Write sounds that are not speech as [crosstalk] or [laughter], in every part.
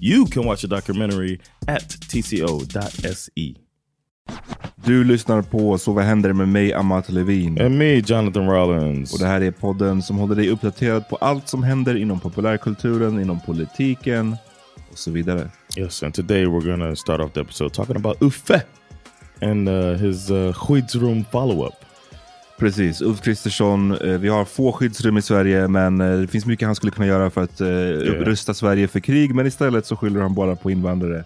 You can watch the documentary at tco.se. Du lyssnar på Så vad händer med mig, Amat Levin. And me, Jonathan Rollins. Och det här är podden som håller dig uppdaterad på allt som händer inom populärkulturen, inom politiken och så vidare. Yes, and today we're gonna start off the episode talking about Uffe and uh, his uh, skyddsrum follow-up. Precis, Ulf Kristersson. Eh, vi har få skyddsrum i Sverige men eh, det finns mycket han skulle kunna göra för att eh, yeah. rusta Sverige för krig. Men istället så skyller han bara på invandrare.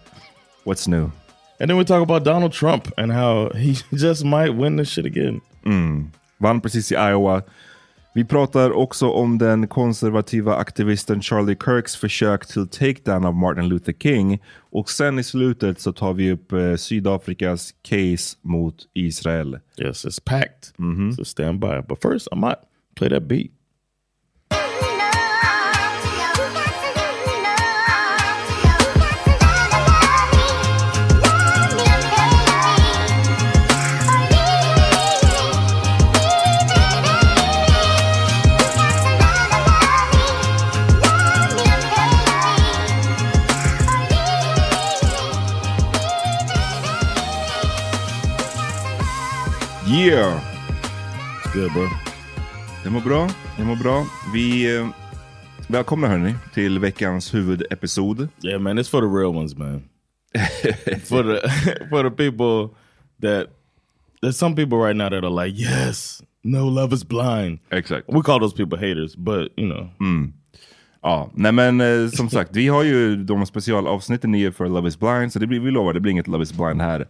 What's new? And then we talk about Donald Trump and how he [laughs] just might win this shit again. Mm. Vann precis i Iowa. Vi pratar också om den konservativa aktivisten Charlie Kirks försök till takedown av Martin Luther King. Och sen i slutet så tar vi upp eh, Sydafrikas case mot Israel. Yes, it's packed. Mm -hmm. So stand by. But first I might play that beat. Yeah! It's good bro. Det mår bra, det mår bra. Vi eh, välkomna hörni till veckans huvudepisod. Yeah man, it's for the real ones man. [laughs] for the [laughs] for the people that there's some people right now that are like yes, no love is blind. Exakt. We call those people haters, but you know. Mm. Ja, nej men eh, som sagt, vi har ju de specialavsnitten nio för Love is blind, så det blir, vi lovar, det blir inget Love is blind här.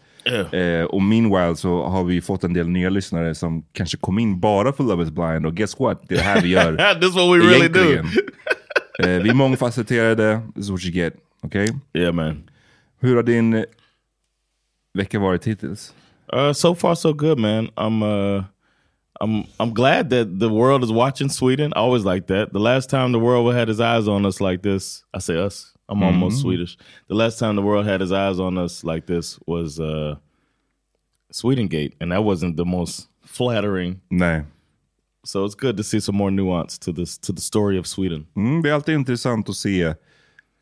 Eh, och meanwhile så har vi fått en del nya lyssnare som kanske kom in bara för Love is blind, och guess what? Det är det här vi gör. [laughs] This what we really do. eh, vi är mångfacetterade, this is what you get. Okay? Yeah man. Hur har din vecka varit hittills? Uh, so far so good man. I'm... Uh... I'm I'm glad that the world is watching Sweden. I always like that. The last time the world had his eyes on us like this, I say us. I'm mm -hmm. almost Swedish. The last time the world had his eyes on us like this was uh Swedengate, and that wasn't the most flattering. Nej. So it's good to see some more nuance to this to the story of Sweden. Mm, det är alltid intressant att se,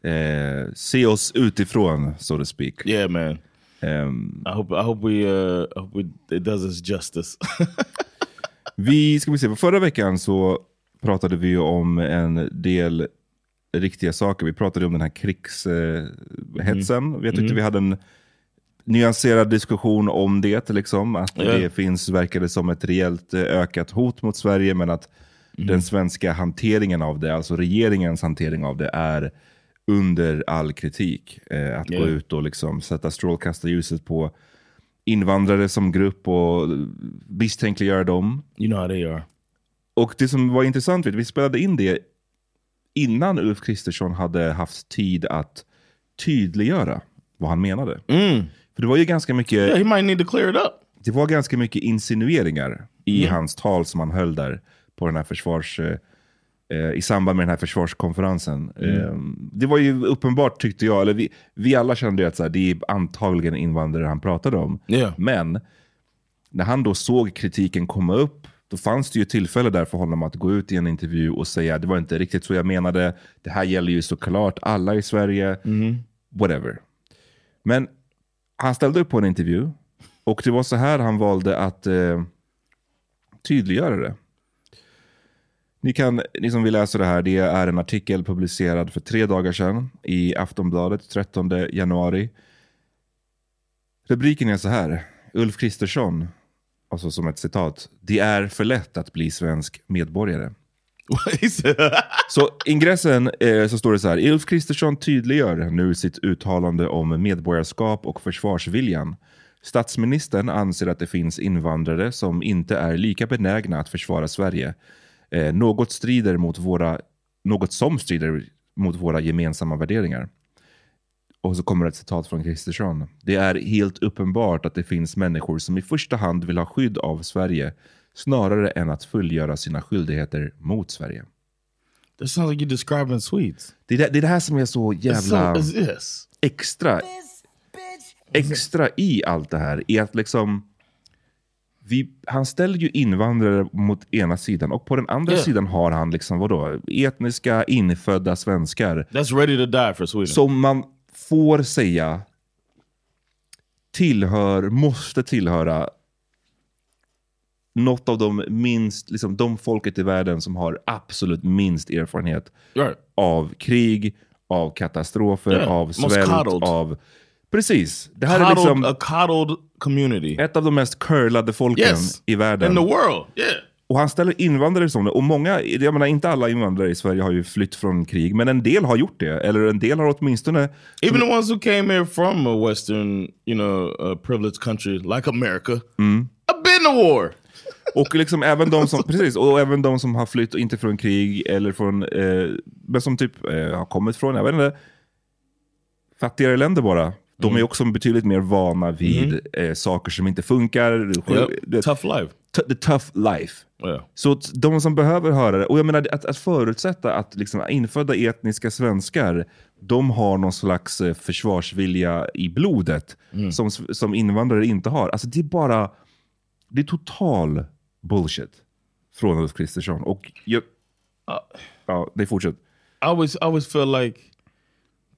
eh, se oss utifrån, so to speak. Yeah, man. Um, I hope I hope we uh, I hope we, it does us justice. [laughs] vi ska vi se, förra veckan så pratade vi om en del riktiga saker. Vi pratade om den här krigshetsen. Mm. Jag tyckte mm. vi hade en nyanserad diskussion om det. Liksom. Att yeah. det finns, verkade som ett rejält eh, ökat hot mot Sverige, men att mm. den svenska hanteringen av det, alltså regeringens hantering av det, är under all kritik. Eh, att gå ut och liksom sätta strålkastarljuset på invandrare som grupp och misstänkliggöra dem. You know how they are. Och det som var intressant, vi spelade in det innan Ulf Kristersson hade haft tid att tydliggöra vad han menade. Mm. För det var ju ganska mycket... Yeah, he might need to clear it up. Det var ganska mycket insinueringar i mm. hans tal som han höll där på den här försvars... Eh, I samband med den här försvarskonferensen. Mm. Eh, det var ju uppenbart tyckte jag, eller vi, vi alla kände ju att så här, det är antagligen invandrare han pratade om. Yeah. Men när han då såg kritiken komma upp då fanns det ju tillfälle där för honom att gå ut i en intervju och säga det var inte riktigt så jag menade. Det här gäller ju såklart alla i Sverige. Mm. Whatever. Men han ställde upp på en intervju och det var så här han valde att eh, tydliggöra det. Ni, kan, ni som vill läsa det här, det är en artikel publicerad för tre dagar sedan i Aftonbladet 13 januari. Rubriken är så här. Ulf Kristersson alltså som ett citat, det är för lätt att bli svensk medborgare. [laughs] så ingressen eh, så står det så här, Ulf Kristersson tydliggör nu sitt uttalande om medborgarskap och försvarsviljan. Statsministern anser att det finns invandrare som inte är lika benägna att försvara Sverige. Eh, något, strider mot våra, något som strider mot våra gemensamma värderingar. Och så kommer ett citat från Kristersson. Det är helt uppenbart att det finns människor som i första hand vill ha skydd av Sverige snarare än att fullgöra sina skyldigheter mot Sverige. That sounds like you're describing Swedes. Det är det, det är det här som är så jävla extra, extra i allt det här. Är att liksom, vi, han ställer ju invandrare mot ena sidan och på den andra yeah. sidan har han liksom vadå, etniska infödda svenskar. That's ready to die for Sweden. Som man får säga tillhör, måste tillhöra något av de minst, liksom de folket i världen som har absolut minst erfarenhet right. av krig, av katastrofer, yeah. av svält, av... Precis. Det här coddled, är liksom... A coddled community. Ett av de mest curlade folken yes. i världen. In the world, yeah. Och han ställer invandrare som det. Och många, jag menar inte alla invandrare i Sverige har ju flytt från krig, men en del har gjort det. Eller en del har åtminstone... Even the ones who came here from a western, you know, a privileged country like America. Mm. I've been to war! [laughs] Och liksom även de som, precis, och även de som har flytt, inte från krig, eller från, eh, men som typ eh, har kommit från, jag vet inte, fattigare länder bara. De mm. är också betydligt mer vana vid mm. eh, saker som inte funkar. Yep. Tough life. The tough life. Yeah. Så de som behöver höra det, och jag menar att, att förutsätta att liksom, infödda etniska svenskar, de har någon slags eh, försvarsvilja i blodet mm. som, som invandrare inte har. Alltså det är bara, det är total bullshit från Ulf Kristersson. Och jag, uh, ja, det fortsätter. I always, I always feel like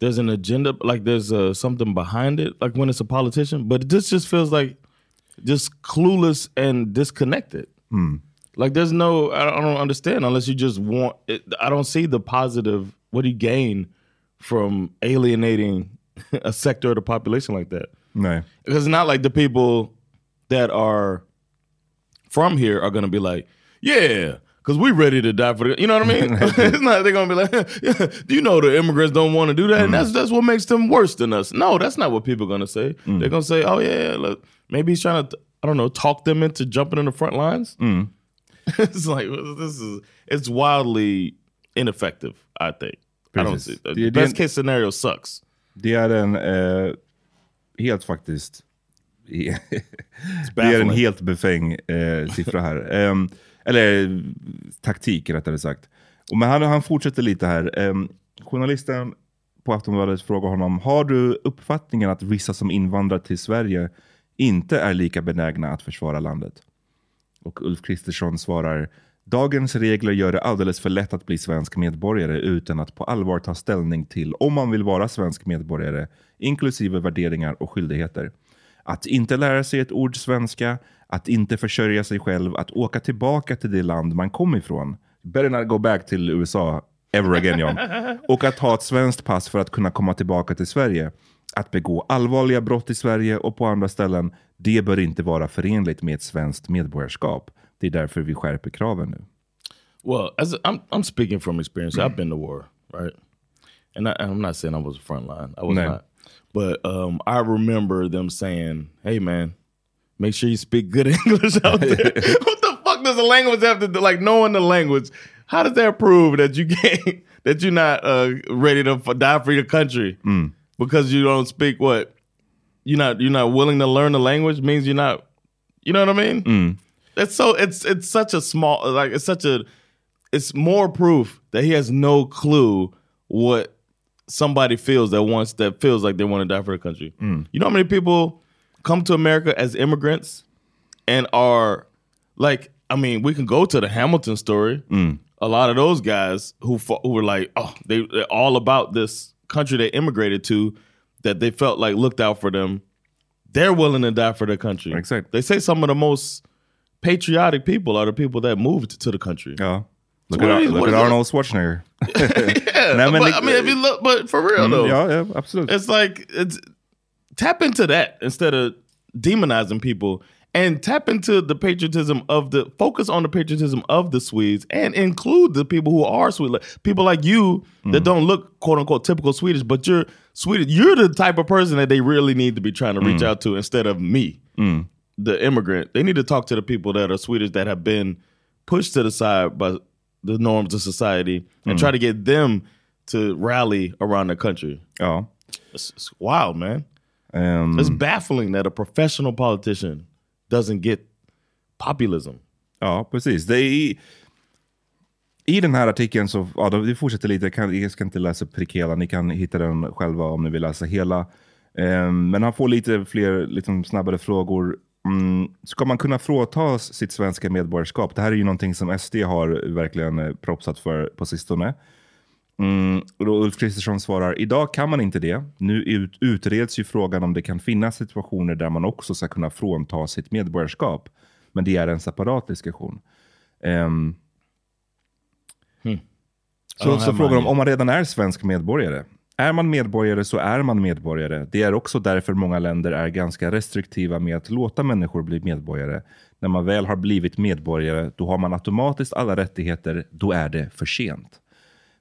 there's an agenda, like there's uh, something behind it, like when it's a politician. But this just feels like just clueless and disconnected. Mm. Like there's no, I don't understand unless you just want. It, I don't see the positive. What do you gain from alienating [laughs] a sector of the population like that? No, because it's not like the people that are from here are going to be like, yeah, because we're ready to die for the, you know what I mean? [laughs] [laughs] it's not they're gonna be like, yeah, [laughs] do you know the immigrants don't want to do that, mm. and that's that's what makes them worse than us. No, that's not what people are gonna say. Mm. They're gonna say, oh yeah, look, maybe he's trying to, I don't know, talk them into jumping in the front lines. Mm. it's like this is it's wildly ineffective. I think. Precis. I don't see. The det, best det, case scenario sucks. Det är en eh, helt faktiskt. det är en helt befäng eh, siffra här. Um, eller taktik rättare sagt. Och men han, han fortsätter lite här. Um, journalisten på Aftonbladet frågar honom, har du uppfattningen att vissa som invandrar till Sverige inte är lika benägna att försvara landet. Och Ulf Kristersson svarar Dagens regler gör det alldeles för lätt att bli svensk medborgare utan att på allvar ta ställning till om man vill vara svensk medborgare, inklusive värderingar och skyldigheter. Att inte lära sig ett ord svenska, att inte försörja sig själv, att åka tillbaka till det land man kom ifrån. Better not go back till USA ever again John. [laughs] Och att ha ett svenskt pass för att kunna komma tillbaka till Sverige. Att begå allvarliga brott i Sverige och på andra ställen, det bör inte vara förenligt med ett svenskt medborgarskap. Det är därför vi skärper kraven nu. Well, as I'm, I'm speaking from experience. I've been to war, right? And I, I'm not saying I was a front line. I was No. not. But um, I remember them saying, "Hey, man, make sure you speak good [laughs] English out there." [laughs] what the fuck does the language have to do? Like knowing the language, how does that prove that you [laughs] can't that you're not uh, ready to f- die for your country mm. because you don't speak what you're not you're not willing to learn the language means you're not. You know what I mean? Mm. It's so it's it's such a small like it's such a it's more proof that he has no clue what somebody feels that wants that feels like they want to die for the country. Mm. You know how many people come to America as immigrants and are like I mean we can go to the Hamilton story. Mm. A lot of those guys who fought, who were like oh they they're all about this country they immigrated to that they felt like looked out for them. They're willing to die for their country. Exakt. They say some of the most patriotic people are the people that moved to the country. Yeah. Look at, is- look at? Arnold Schwarzenegger. [laughs] [laughs] Yeah, but, I mean, if you look, but for real mm-hmm. though, yeah, ja, ja, absolut. it's like it's tap into that instead of demonizing people, and tap into the patriotism of the focus on the patriotism of the Swedes, and include the people who are Swedish, like, people like you Mm. that don't look quote unquote typical Swedish, but you're Swedish. You're the type of person that they really need to be trying to Mm. reach out to instead of me, the immigrant. They need to talk to the people that are Swedish that have been pushed to the side by the norms of society and try to get them to rally around the country. Oh, It's, it's wild, man. Ehm, It's baffling that a professional politician doesn't get populism. Ja, precis. Det är i, den här artikeln så, ja, vi fortsätter lite, jag, kan, jag ska inte läsa upp hela, ni kan hitta den själva om ni vill läsa hela. Ehm, men han får lite fler liksom, snabbare frågor. Mm, ska man kunna fråtas sitt svenska medborgarskap? Det här är ju någonting som SD har verkligen eh, propsat för på sistone. Mm, och då Ulf Kristersson svarar, idag kan man inte det. Nu ut, utreds ju frågan om det kan finnas situationer där man också ska kunna frånta sitt medborgarskap. Men det är en separat diskussion. Ehm, I Så, don't så om, mine om man redan är svensk medborgare. Är man medborgare så är man medborgare. Det är också därför många länder är ganska restriktiva med att låta människor bli medborgare. När man väl har blivit medborgare, då har man automatiskt alla rättigheter. Då är det för sent.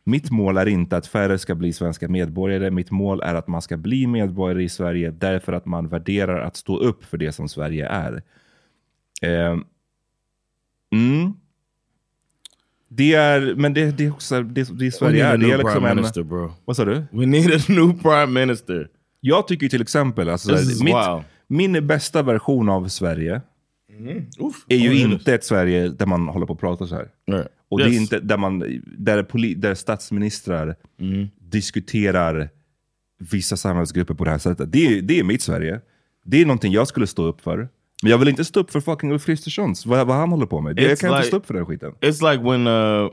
Mitt mål är inte att färre ska bli svenska medborgare. Mitt mål är att man ska bli medborgare i Sverige därför att man värderar att stå upp för det som Sverige är. Eh, mm. Det är, men det, det är också det, det Sverige är. Det är liksom en, minister, bro. vad sa du? We need a new prime minister. Jag tycker till exempel, alltså, mitt, wild. min bästa version av Sverige Oof. är ju inte ett Sverige där man håller på att prata så här. Right. Och det Yes. är inte där, man, där, poli, där statsministrar Mm. diskuterar vissa samhällsgrupper på det här sättet. Det är, det är mitt Sverige. Det är någonting jag skulle stå upp för. Men jag vill inte stå upp för fucking Ulf Kristerssons, vad, vad han håller på med. Det, jag kan inte like- stå upp för den skiten. It's like when uh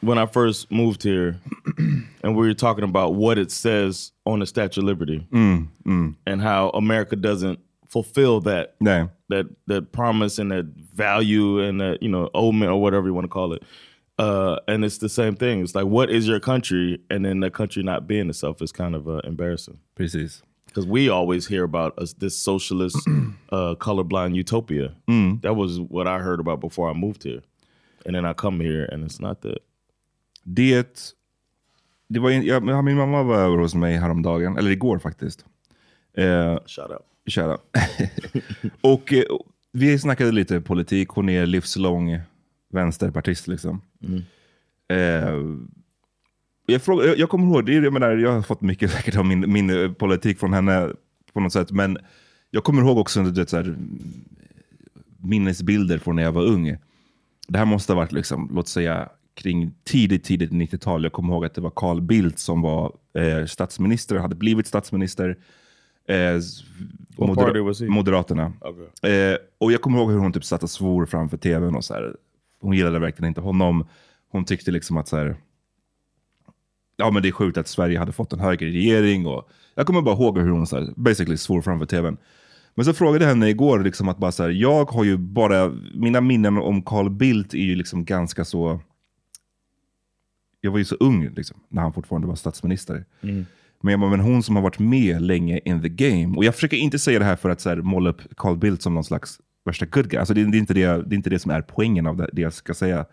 when I first moved here [clears throat] and we were talking about what it says on the Statue of Liberty and how America doesn't fulfill that Nej. that that promise and that value and that you know omen or whatever you want to call it. Uh, and it's the same thing. It's like, what is your country? And then the country not being itself is kind of uh, embarrassing Precis. because we always hear about us this socialist, [clears throat] uh, colorblind utopia. That was what I heard about before I moved here, and then I come here and it's not that. Det, det var, en- jag, min mamma var över hos mig häromdagen, eller igår faktiskt. Eh, Shout out. Kära. [laughs] och eh, vi snackade lite politik. Hon är livslång vänsterpartist. Liksom. Eh, jag, frågar, jag, jag kommer ihåg, det jag, menar, jag har fått mycket säkert av min, min eh, politik från henne på något sätt. Men jag kommer ihåg också du vet, så här, minnesbilder från när jag var ung. Det här måste ha varit, liksom, låt säga, kring tidigt, tidigt 90-tal. Jag kommer ihåg att det var Carl Bildt som var eh, statsminister, hade blivit statsminister. Eh, he? Moderaterna. Okay. Eh, och jag kommer ihåg hur hon typ satt och svor framför tvn och så här. Hon gillade verkligen inte honom. Hon tyckte liksom att så här, ja men det är sjukt att Sverige hade fått en högerregering. Och jag kommer bara ihåg hur hon så här, basically svor framför tvn. Men så frågade jag henne igår liksom att bara så här, jag har ju bara, mina minnen om Carl Bildt är ju liksom ganska så, jag var ju så ung liksom, när han fortfarande var statsminister. Men jag bara, men hon som har varit med länge in the game. Och jag försöker inte säga det här för att så här, måla upp Carl Bildt som någon slags värsta good guy. Alltså, det, det, är inte det, det är inte det som är poängen av det, det jag ska säga.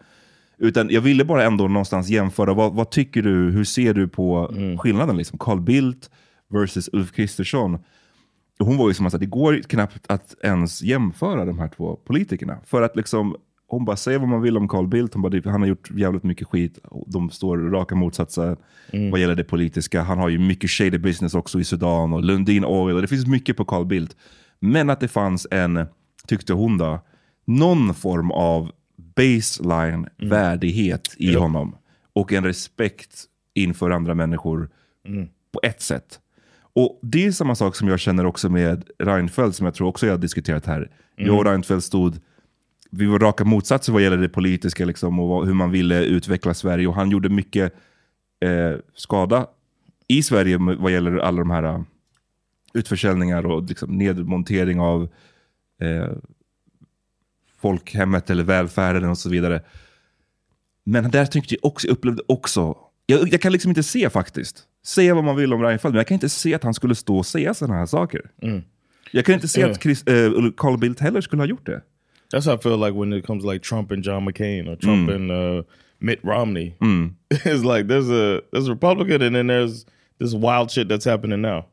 Utan jag ville bara ändå någonstans jämföra, vad, vad tycker du, hur ser du på skillnaden? Liksom? Carl Bildt versus Ulf Kristersson. Hon var ju som att det går knappt att ens jämföra de här två politikerna. För att liksom, hon bara säger vad man vill om Carl Bildt, hon bara, han har gjort jävligt mycket skit. De står raka motsatser vad gäller det politiska. Han har ju mycket shady business också i Sudan och Lundin Oil. Och det finns mycket på Carl Bildt. Men att det fanns en, tyckte hon då, någon form av baseline värdighet i honom. Och en respekt inför andra människor på ett sätt. Och Det är samma sak som jag känner också med Reinfeldt, som jag tror också jag har diskuterat här. Jag och Reinfeldt stod, vi var raka motsatser vad gäller det politiska liksom, och hur man ville utveckla Sverige. Och han gjorde mycket eh, skada i Sverige vad gäller alla de här eh, utförsäljningar och liksom, nedmontering av eh, folkhemmet eller välfärden och så vidare. Men där tyckte jag också, upplevde också, jag, jag kan liksom inte se faktiskt, säga vad man vill om Reinfeldt, men jag kan inte se att han skulle stå och säga sådana här saker. Jag kan inte se Mm. att Chris, eh, Carl Bildt heller skulle ha gjort det. That's how I feel like when it comes to like Trump and John McCain or Trump and uh, Mitt Romney. [laughs] it's like there's a there's a Republican and then there's this wild shit that's happening now.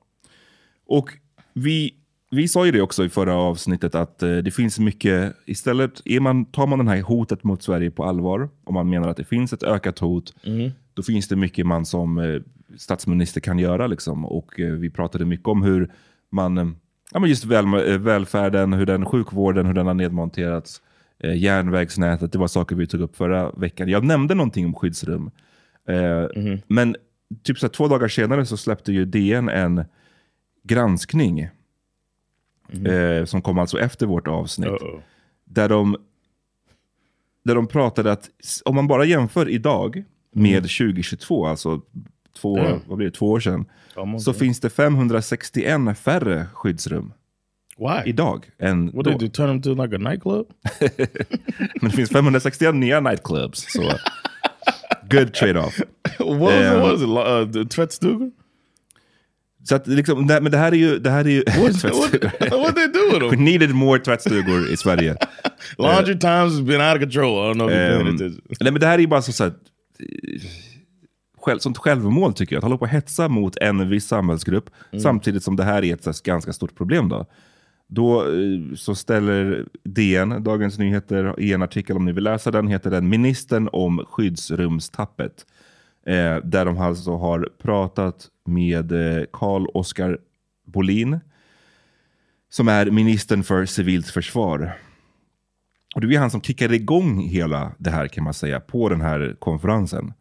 Och vi, vi sa ju det också i förra avsnittet att eh, det finns mycket, istället är man, tar man det här hotet mot Sverige på allvar, och man menar att det finns ett ökat hot, då finns det mycket man som eh, statsminister kan göra. Liksom. Och eh, vi pratade mycket om hur man, eh, ja men just väl, eh, välfärden, hur den sjukvården, hur den har nedmonterats, eh, järnvägsnätet, det var saker vi tog upp förra veckan. Jag nämnde någonting om skyddsrum. Eh, Men typ så här, två dagar senare så släppte ju DN en granskning eh, som kom alltså efter vårt avsnitt. Uh-oh. Där de, där de pratade att om man bara jämför idag med 2022, alltså två, Mm. vad blir det, två år sedan, Almost, så finns det 561 färre skyddsrum Why? idag än What då. did you turn him to like a nightclub? [laughs] Men det finns 561 nya nightclubs. Så good trade-off. [laughs] what, was Um, what is it? Uh, the Tvättstuga? Så att liksom, det- men det här är ju... Det här är ju What, [laughs] what, what they do with We them? needed more tvättstugor i Sverige. Laundry times has been out of control. I don't know if you're paying attention. nej, men det här är ju bara så, här, eh, själv, sånt självmål tycker jag. Att hålla på och hetsa mot en viss samhällsgrupp samtidigt som det här är ett här, ganska stort problem. Då, då eh, så ställer DN, Dagens Nyheter, i en artikel om ni vill läsa den, heter den Ministern om skyddsrumstappet. Eh, där de alltså har pratat med eh, Carl Oskar Bolin som är ministern för civilt försvar. Och det är han som kickade igång hela det här kan man säga på den här konferensen.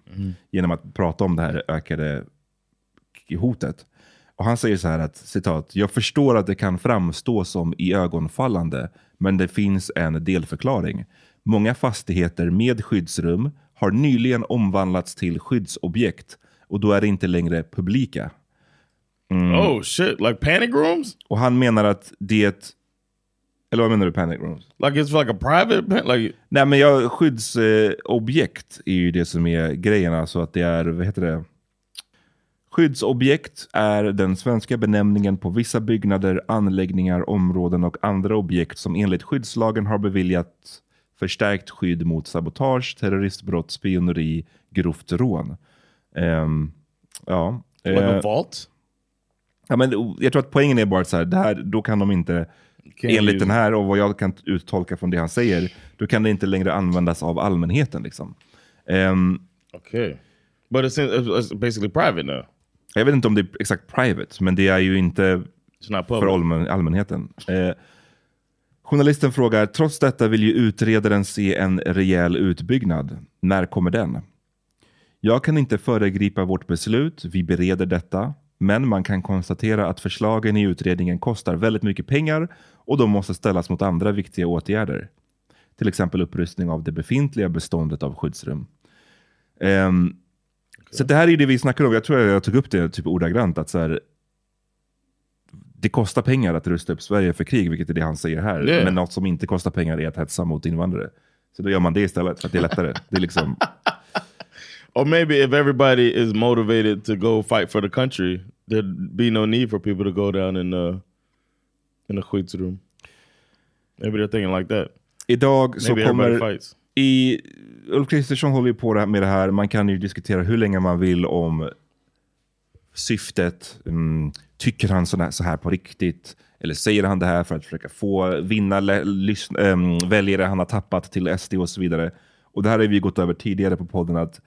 Genom att prata om det här ökade hotet. Och han säger så här att, citat, jag förstår att det kan framstå som i ögonfallande, men det finns en delförklaring. Många fastigheter med skyddsrum har nyligen omvandlats till skyddsobjekt och då är det inte längre publika. Oh shit! Like panic rooms? Och han menar att det... Eller vad menar du, panic rooms? Like it's like a private like Nej, men jag, skyddsobjekt är ju det som är grejen. Alltså att det är, vad heter det? Skyddsobjekt är den svenska benämningen på vissa byggnader, anläggningar, områden och andra objekt som enligt skyddslagen har beviljat förstärkt skydd mot sabotage, terroristbrott, spioneri, grovt rån. Ehm, ja. like Eh, a vault. Ja, men jag tror att poängen är bara att så här, det här, då kan de inte, Enligt use den här och vad jag kan uttolka från det han säger, då kan det inte längre användas av allmänheten. Liksom. Ehm, Okay, but it's, it's basically private now. jag vet inte om det är exakt private, men det är ju inte för allmän, allmänheten. Eh, journalisten frågar, trots detta vill ju utredaren se en rejäl utbyggnad. När kommer den? Jag kan inte föregripa vårt beslut, vi bereder detta. Men man kan konstatera att förslagen i utredningen kostar väldigt mycket pengar och de måste ställas mot andra viktiga åtgärder. Till exempel upprustning av det befintliga beståndet av skyddsrum. Um, så det här är det vi snackar om. Jag tror jag tog upp det typ ordagrant. Att så här, det kostar pengar att rusta upp Sverige för krig, vilket är det han säger här. Yeah. Men något som inte kostar pengar är att hetsa mot invandrare. Så då gör man det istället, för att det är lättare. det är liksom... [laughs] Or maybe if everybody is motivated to go fight for the country, there'd be no need for people to go down in the in the skyddsroom. Maybe they're thinking like that. Idag så Maybe kommer... fights. I, Ulf Kristersson håller ju på med det här. Man kan ju diskutera hur länge man vill om syftet. Mm, tycker han så här, så här på riktigt? Eller säger han det här för att försöka få vinna ehm, väljare han har tappat till SD och så vidare. Och det här har vi gått över tidigare på podden. att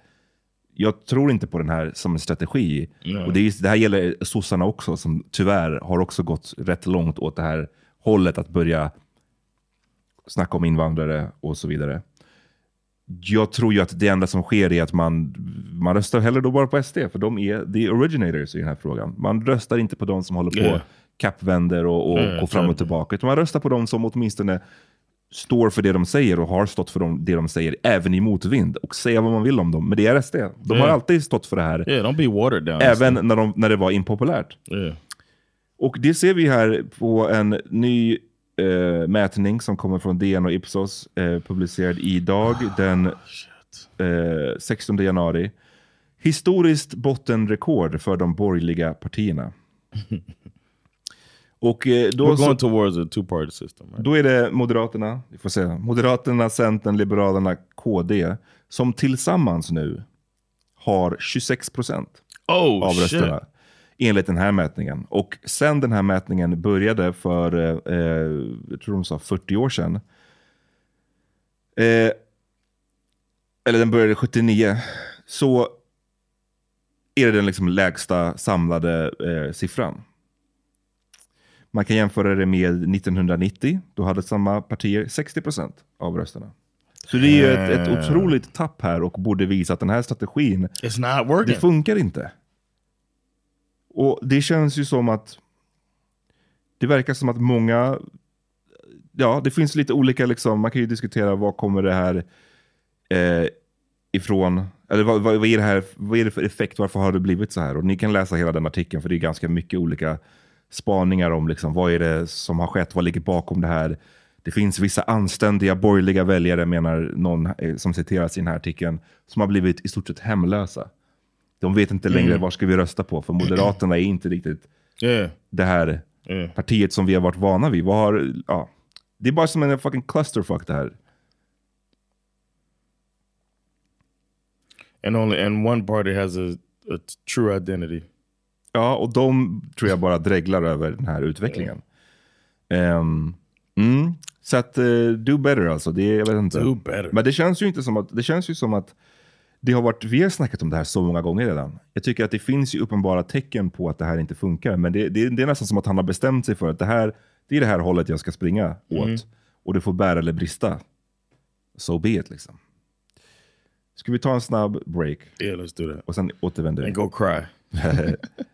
Jag tror inte på den här som en strategi. Och det, är, det här gäller sossarna också, som tyvärr har också gått rätt långt åt det här hållet att börja snacka om invandrare och så vidare. Jag tror ju att det enda som sker är att man, man röstar hellre då bara på SD, för de är the originators i den här frågan. Man röstar inte på de som håller på Yeah. kappvänder och, och Yeah, går fram och tillbaka, utan man röstar på de som åtminstone står för det de säger och har stått för dem, det de säger, även i motvind. Och säga vad man vill om dem, men det är SD. De har Yeah. alltid stått för det här, Yeah, don't be watered down. även när, de, när det var impopulärt. Yeah. Och det ser vi här på en ny eh, mätning som kommer från DN och Ipsos, eh, publicerad idag den eh, 16 januari. Historiskt bottenrekord för de borgerliga partierna. [laughs] Och eh, då, We're så, going towards a two-party system. Right? då är det Moderaterna, vi får se, Moderaterna, Centern, Liberalerna, KD, som tillsammans nu har 26 procent Oh av shit! rösterna. Enligt den här mätningen. Och sen den här mätningen började för, eh, jag tror de sa 40 år sedan. Eh, eller den började 79. Så är det den liksom lägsta samlade eh, siffran. Man kan jämföra det med 1990. Då hade samma partier 60% av rösterna. Så det är ju ett, ett otroligt tapp här och borde visa att den här strategin It's not working. det funkar inte. Och det känns ju som att det verkar som att många, ja det finns lite olika, liksom, man kan ju diskutera vad kommer det här eh, ifrån, eller vad, vad, vad, är det här, vad är det för effekt, varför har det blivit så här? Och ni kan läsa hela den artikeln för det är ganska mycket olika spaningar om liksom, vad är det som har skett, vad ligger bakom det här? Det finns vissa anständiga borgerliga väljare, menar någon eh, som citeras i den här artikeln, som har blivit i stort sett hemlösa. De vet inte längre vad ska vi rösta på, för Moderaterna är inte riktigt Yeah. det här Yeah. partiet som vi har varit vana vid. Vad har, ja. Det är bara som en fucking clusterfuck det här. And only and one party has a, a true identity. Ja, och de tror jag bara dreglar över den här utvecklingen. Ehm, mm, så att, uh, do better alltså. Det, jag vet inte. Do better. Men det känns ju inte som att, det känns ju som att det har varit, vi har snackat om det här så många gånger redan. Jag tycker att det finns ju uppenbara tecken på att det här inte funkar. Men det, det, det är nästan som att han har bestämt sig för att det här, det är det här hållet jag ska springa åt. Och det får bära eller brista. So be it liksom. Ska vi ta en snabb break? Yeah, let's do that. Och sen återvänder vi. And go cry. [laughs] [laughs]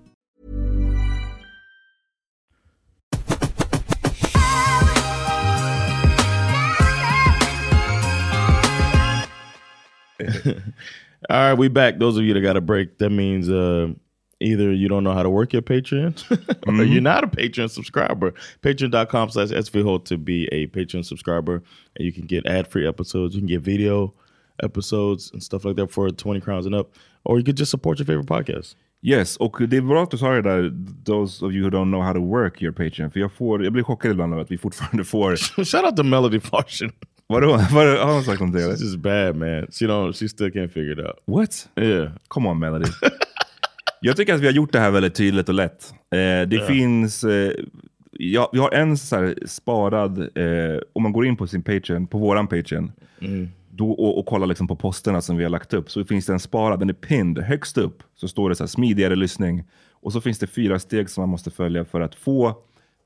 [laughs] All right, we back. Those of you that got a break, that means uh, either you don't know how to work your Patreon [laughs] or you're not a Patreon subscriber. Patreon.com slash SVHO to be a Patreon subscriber. And you can get ad-free episodes. You can get video episodes and stuff like that for 20 crowns and up. Or you could just support your favorite podcast. Yes, och det är bra att du sa det där, those of you who don't know how to work your Patreon. För jag, får, jag blir chockad ibland av att vi fortfarande får... [laughs] Shout out to Melody Farshin. Vadå? [laughs] Vad har hon sagt om det? She's just bad man. She, don't, she still can't figure it out. What? Yeah. Come on Melody. [laughs] jag tycker att vi har gjort det här väldigt tydligt och lätt. Eh, det Ja. finns... Eh, ja, vi har en så här sparad, eh, om man går in på sin Patreon, på våran Patreon, Mm. då, och, och kollar liksom på posterna som vi har lagt upp, så finns det en sparad, den är pinned högst upp, så står det så här smidigare lyssning. Och så finns det fyra steg som man måste följa för att få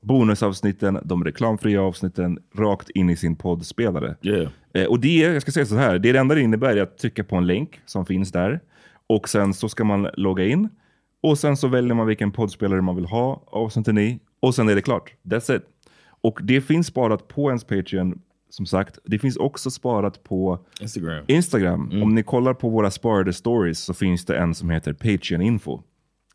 bonusavsnitten, de reklamfria avsnitten, rakt in i sin poddspelare. Yeah. Eh, och det, jag ska säga så här, det, är det enda det innebär är att trycka på en länk som finns där. Och sen så ska man logga in. Och sen så väljer man vilken poddspelare man vill ha avsnitten i. Och sen är det klart. That's it. Och det finns sparat på ens Patreon, som sagt. Det finns också sparat på Instagram. Instagram. Om ni kollar på våra sparade stories så finns det en som heter Patreon info.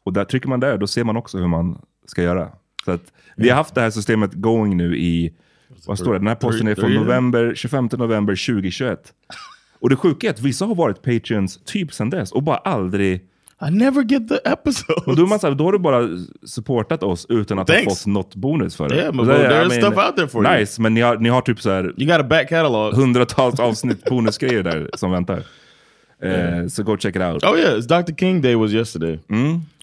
Och där trycker man där, då ser man också hur man ska göra. Så att vi har haft det här systemet going nu i, vad står det? Den här posten är från november, 25 november 2021. Och det sjuka är att vissa har varit Patreons typ sedan dess och bara aldrig... I never get the episode. Och då, är man så här, då har du bara supportat oss utan att Thanks. ha fått något bonus för det. Yeah, but Och så är- there's I stuff out there for you. Nice, men ni har, ni har typ så här... You got a back catalog. Hundratals [laughs] avsnitt bonusgrejer där som väntar. Yeah. Så go check it out. Oh yeah, it's Dr. King Day was yesterday,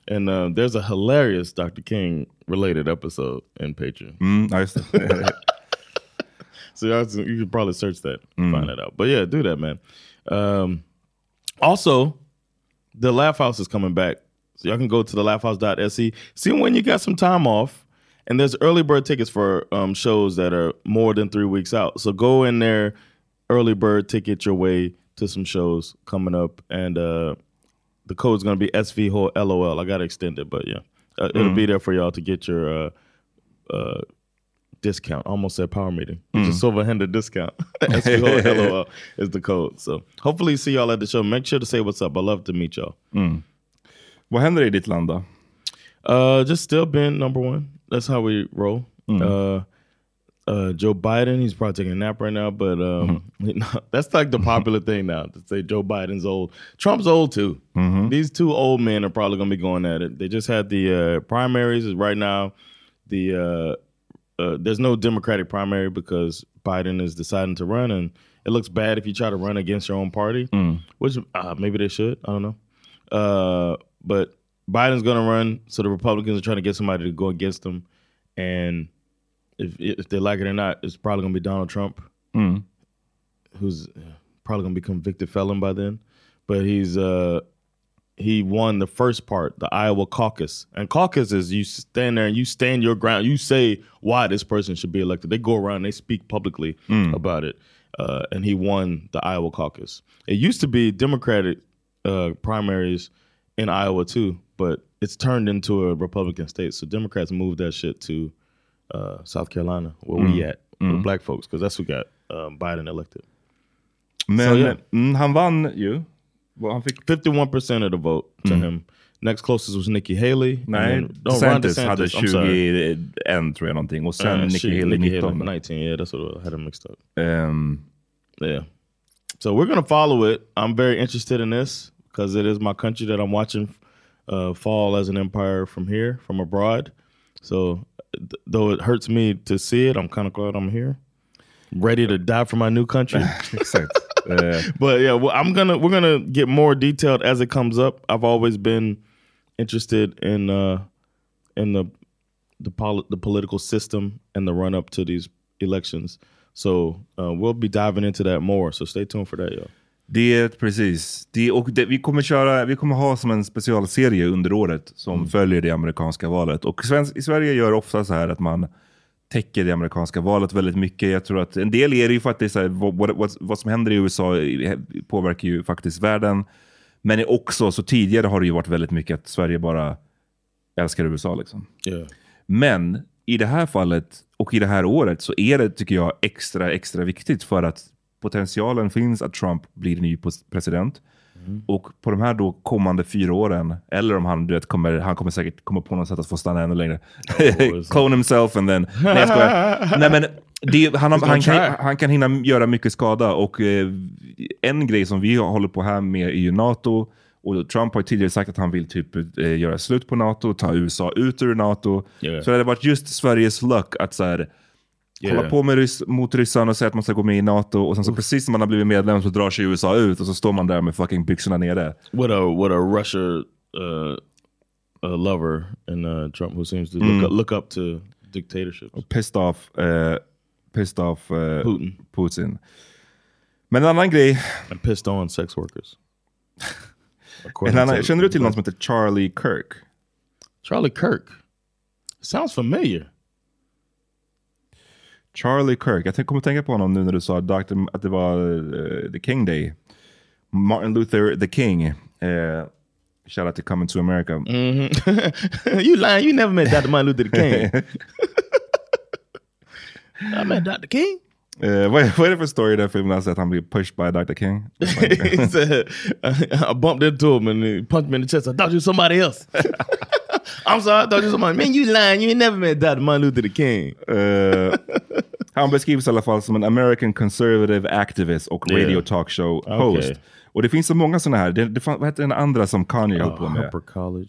and uh, there's a hilarious Dr. King related episode in Patreon. Mm, just [laughs] det. So to- you could probably search that, and find that out. But yeah, do that, man. Um, also, the Laugh House is coming back, so y'all can go to the laughhouse.se. See when you got some time off, and there's early bird tickets for um, shows that are more than three weeks out. So go in there, early bird ticket your way to some shows coming up, and uh, the code's gonna be SV LOL. I gotta extend it, but yeah, uh, it'll Mm. be there for y'all to get your uh, uh, discount. Almost said power meeting. It's Mm. a silver handed discount. [laughs] SV LOL [laughs] is the code. So hopefully see y'all at the show. Make sure to say what's up. I love to meet y'all. Mm. Vad händer i ditt land då? Uh, just still been number one. That's how we roll. Mm. Uh, Joe Biden, he's probably taking a nap right now, but um, [laughs] that's like the popular thing now to say Joe Biden's old. Trump's old too. These two old men are probably going to be going at it. They just had the uh, primaries right now. The uh, uh, there's no Democratic primary because Biden is deciding to run, and it looks bad if you try to run against your own party, which uh, maybe they should. I don't know. Uh, but Biden's going to run, so the Republicans are trying to get somebody to go against him, and if if they like it or not, it's probably going to be Donald Trump, Mm. who's probably going to be convicted felon by then. But he's uh he won the first part, the Iowa caucus. And caucus is you stand there and you stand your ground. You say why this person should be elected. They go around, and they speak publicly Mm. about it. Uh, and he won the Iowa caucus. It used to be Democratic uh, primaries in Iowa too, but it's turned into a Republican state. So Democrats moved that shit to uh, South Carolina, where we Mm. at, with Mm. black folks, because that's who got um, Biden elected. Men So, yeah. mm, han vann ju. Vad Han fick 51% of the vote to him. Next closest was Nikki Haley. Nej, then- no, Ron DeSantis, hade 21 tror jag någonting. Och sen Uh, Nikki Haley Nikki 19. 19, yeah, that's what I had it mixed up. Um, Yeah. So we're gonna follow it. I'm very interested in this because it is my country that I'm watching uh, fall as an empire from here, from abroad. So th- though it hurts me to see it, I'm kind of glad I'm here, ready to die for my new country. [laughs] Exakt. [laughs] but yeah, well, I'm gonna we're gonna get more detailed as it comes up. I've always been interested in uh, in the the, poli- the political system and the run up to these elections. So uh, we'll be diving into that more. So stay tuned for that, yo. Det precis. Det, och det, vi, kommer köra, vi kommer ha som en specialserie under året som Mm. följer det amerikanska valet. Och svensk, i Sverige gör ofta så här att man täcker det amerikanska valet väldigt mycket. Jag tror att en del är det ju faktiskt så här, vad, vad, vad, som händer i USA påverkar ju faktiskt världen. Men också, så tidigare har det ju varit väldigt mycket att Sverige bara älskar USA. Liksom. Yeah. Men i det här fallet och i det här året så är det, tycker jag, extra, extra viktigt för att potentialen finns att Trump blir ny president. Och på de här då kommande fyra åren, eller om han, du vet, kommer, han kommer säkert komma på något sätt att få stanna ännu längre. [laughs] Clone himself and then... Nej, jag skojar. Nej, men det, han, gonna han, kan, han kan hinna göra mycket skada och eh, en grej som vi håller på här med är ju NATO. Och Trump har tidigare sagt att han vill typ eh, göra slut på NATO, ta USA ut ur NATO. Yeah. Så det hade varit just Sveriges luck att så här, Yeah. hålla på med rys mot ryssarna och säga att man ska gå med i NATO och sen så precis när man har blivit medlem så drar sig USA ut och så står man där med fucking byxorna nere. What a what a Russia uh, a lover and uh, Trump who seems to look Mm. up, look up to dictatorships. Pissed off, eh, pissed off eh, Putin. Putin. Men en annan grej, And pissed on sex workers. [laughs] en annan, känner du till någon som heter Charlie Kirk? Charlie Kirk? Sounds familiar. Charlie Kirk, jag kommer tänka på honom nu när du sa Dr. att det var eh, The King Day. Martin Luther the King. Uh, shout out to Coming to America. [laughs] you lying? You never met Dr. Martin Luther King. [laughs] I met Dr. King. Eh, vad, är, vad är det för story i den filmen? Alltså att han blir pushed by Dr. King? [laughs] I bumped into him and he punched me in the chest. I thought you somebody else. I'm sorry, I thought you somebody. Man, you lying. You ain't never met Dr. Martin Luther the King. Eh, han beskrivs i alla fall som en American conservative activist och Yeah. radio talk show Okay. host. Och det finns så många sådana här. Det, det, fan- vad heter den andra som Kanye höll på Uh, med? Harper College.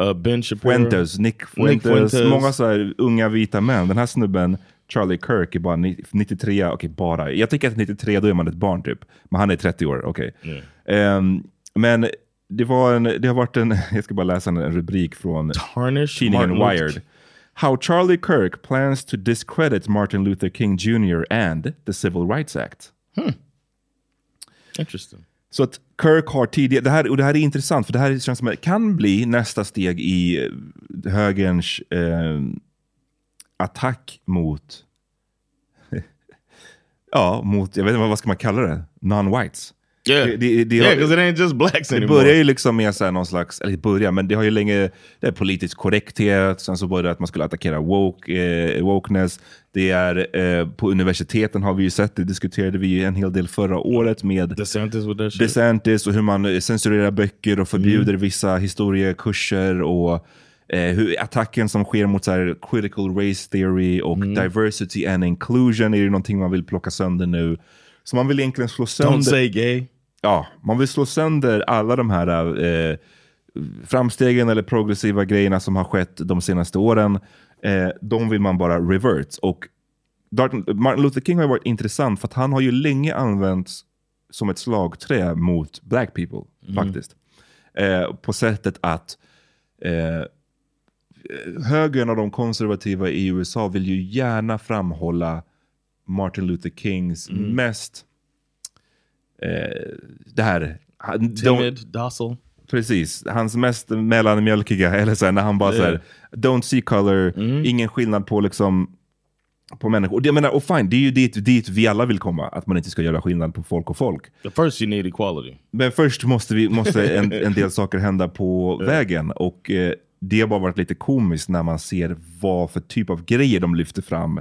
Uh, ben Shapiro. Fuentes, Nick Fuentes, Fuentes. många så här unga vita män. Den här snubben, Charlie Kirk, är bara ni- 93, okej bara. Jag tycker att 93 då är man ett barn typ. Men han är 30 år, okej. Ehm, men det, var en, det har varit en, [laughs] jag ska bara läsa en, en rubrik från Tarnish tidningen Martin Wired. How Charlie Kirk plans to discredit Martin Luther King Jr. and the Civil Rights Act. Interesting. Så att Kirk har tidigare, det här, och det här är intressant för det här känns som att det kan bli nästa steg i eh, högerns eh, attack mot, [laughs] ja, mot, jag vet inte vad ska man kalla det, non-whites. Yeah. Det, det, det, Yeah, 'cause it ain't just blacks det anymore. börjar ju liksom med så här någon slags, eller det börjar, men det har ju länge, det är politisk korrekthet, sen så började det att man skulle attackera woke, eh, wokeness. Det är, eh, på universiteten har vi ju sett, det diskuterade vi ju en hel del förra året med DeSantis. DeSantis och hur man censurerar böcker och förbjuder Mm. vissa historiekurser och eh, hur attacken som sker mot så här, critical race theory och Mm. diversity and inclusion är ju någonting man vill plocka sönder nu. Så man vill egentligen slå sönder... Don't say gay. Ja, man vill slå sönder alla de här eh, framstegen eller progressiva grejerna som har skett de senaste åren. Eh, de vill man bara revert. Och Martin Luther King har varit intressant för att han har ju länge använts som ett slagträ mot black people faktiskt. Eh, på sättet att eh, högern och de konservativa i USA vill ju gärna framhålla Martin Luther Kings mest eh, det här... Timid, docile. Precis, hans mest mellanmjölkiga, [laughs] eller så här, när han bara så här, don't see color, ingen skillnad på liksom på människor. Och, jag menar, och fine, det är ju dit, dit vi alla vill komma, att man inte ska göra skillnad på folk och folk. But first you need equality. Men först måste, vi, måste en, [laughs] en del saker hända på vägen. Och eh, det har bara varit lite komiskt när man ser vad för typ av grejer de lyfter fram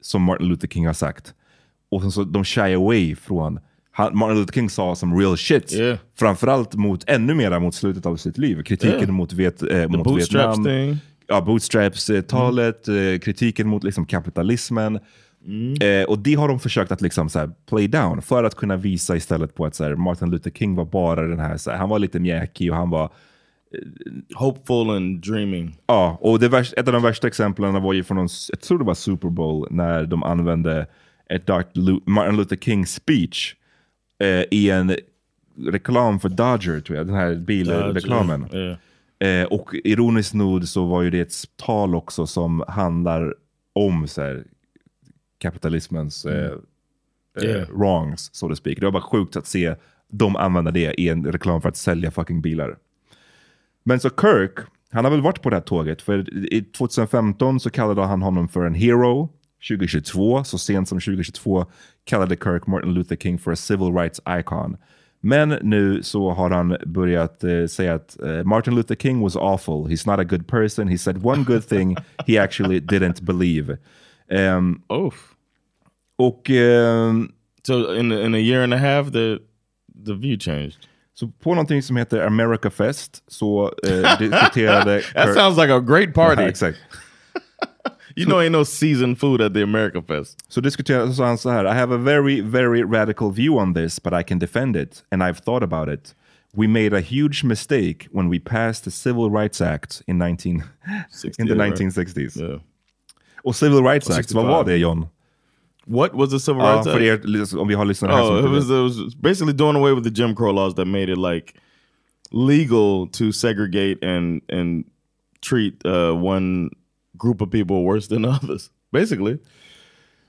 som Martin Luther King har sagt. Och så de shy away från Martin Luther King sa som real shit. Yeah. Framförallt mot, ännu mera mot slutet av sitt liv. Kritiken Yeah. mot, vet, eh, mot Vietnam. thing. Ja, bootstraps-talet, eh, kritiken mot liksom, kapitalismen. Eh, och det har de försökt att liksom, så här, play down för att kunna visa istället på att så här, Martin Luther King var bara den här, så här han var lite mjäkig och han var Hopeful and dreaming. Ja, och det värsta, ett av de värsta exemplen var ju från, någon, jag tror det var Super Bowl, när de använde ett Dr. Martin Luther King speech eh, i en reklam för Dodger, tror jag, den här bilreklamen. Yeah. Eh, och ironiskt nog så var ju det ett tal också som handlar om så här, kapitalismens eh, eh, Yeah. wrongs, so to speak. Det var bara sjukt att se dem använda det i en reklam för att sälja fucking bilar. Men så Kirk, han har väl varit på det här tåget, för i 2015 så kallade han honom för en hero. 2022, så sent som 2022, kallade Kirk Martin Luther King för a civil rights icon. Men nu så har han börjat eh, säga att eh, Martin Luther King was awful. He's not a good person. He said one good thing he actually didn't believe. Ehm, Oof. och ehm, So in in a year and a half, the the view changed. så på någonting som heter America Fest så eh, diskuterade [laughs] That Kirk- sounds like a great party. Ja, exakt. [laughs] You know, ain't no seasoned food at the America Fest. Så diskuterade så han så här, I have a very, very radical view on this, but I can defend it, and I've thought about it. We made a huge mistake when we passed the Civil Rights Act in, 19, in the right? 1960s. Yeah. Och Civil Rights Act, vad var det John? What was the civil rights för act? er, om vi har lyssnare Oh, it was, it was basically doing away with the Jim Crow laws that made it like legal to segregate and and treat uh, one group of people worse than [laughs] others. Basically,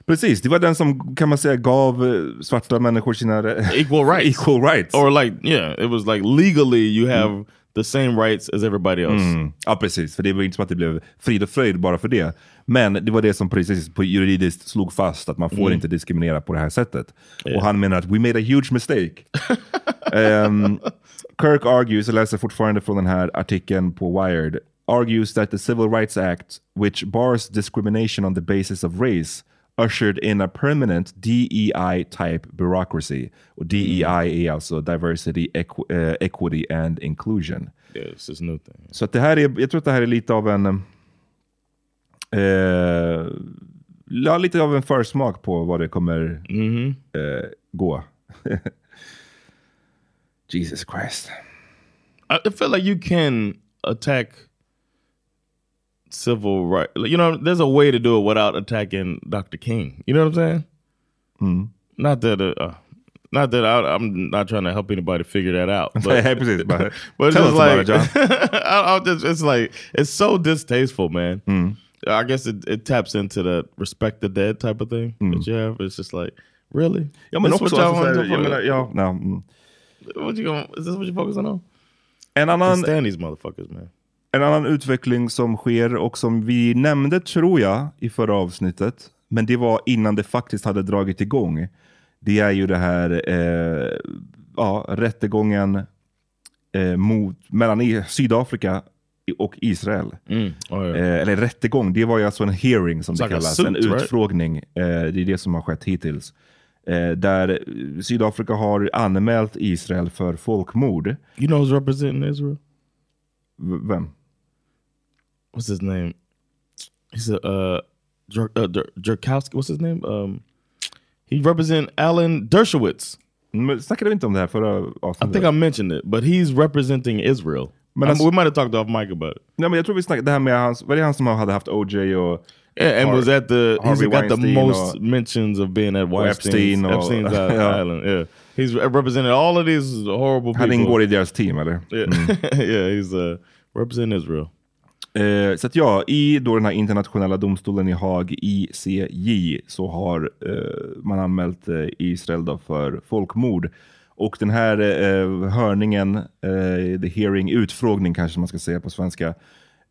Precis, det var den som kan man säga gav eh, svarta människor sina [laughs] equal rights. equal rights. or like yeah, it was like legally you have the same rights as everybody else. Mm. Ja, precis. För det var inte som att det blev frid och fröjd bara för det. Men det var det som precis på juridiskt slog fast att man får Mm. inte diskriminera på det här sättet. Och han menar att we made a huge mistake. [laughs] Ehm, Kirk argues, jag läser fortfarande från den här artikeln på Wired, argues that the Civil Rights Act, which bars discrimination on the basis of race, ushered in a permanent DEI-type bureaucracy. Och DEI är alltså diversity, equ- eh, equity and inclusion. Yeah, it's new thing. Så det här är, jag tror att det här är lite av en... Ja, lite av en försmak på vad det kommer eh, gå. [laughs] Jesus Christ. I feel like you can attack civil right. You know, there's a way to do it without attacking Dr. King. You know what I'm saying? Not that, uh, uh, not that I, I'm not trying to help anybody figure that out. [laughs] But, Nej, precis. Bara, but it's tell just us about like, it. [laughs] I, I just, it's like it's so distasteful, man. I guess it, it taps into that respect the dead type of thing that you have. It's just like, really? Men That's också, what y'all want to jag menar, focus- ja, ja, mm. What you going? Is this what you're focusing on? en, I annan, stand these motherfuckers, man. En annan utveckling som sker och som vi nämnde, tror jag, i förra avsnittet, men det var innan det faktiskt hade dragit igång. Det är ju det här eh, ja, rättegången eh, mot, mellan i- Sydafrika och Israel. Oh, yeah. Eh, eller rättegång, det var ju alltså en hearing som It's det kallas. suit, en right? utfrågning. Eh, det är det som har skett hittills. Eh, där Sydafrika har anmält Israel för folkmord. You know who's representing Israel? V- vem? What's his name? He's a uh, Jer- uh Jer- Jerkowski. What's his name? Um, he represent Alan Dershowitz. Men snackade vi inte om det här förra I think I mentioned it, but he's representing Israel. Um, that's- we might have talked off mic about it. Nej, men jag tror vi snackade det här med hans, var det han som hade haft OJ och Yeah, and Har- was at the he's Harvey got the most mentions of being at Weinstein's, Epstein or- Epstein's [laughs] island. Yeah. island. Yeah, he's represented all of these horrible han people. ingår i deras team eller? Yeah, [laughs] yeah, he's uh, representing Israel. Eh, så att ja, i då den här internationella domstolen i Haag, ICJ, så har eh, man anmält eh, Israel då för folkmord. Och den här eh, hörningen, eh, the hearing, utfrågning kanske man ska säga på svenska,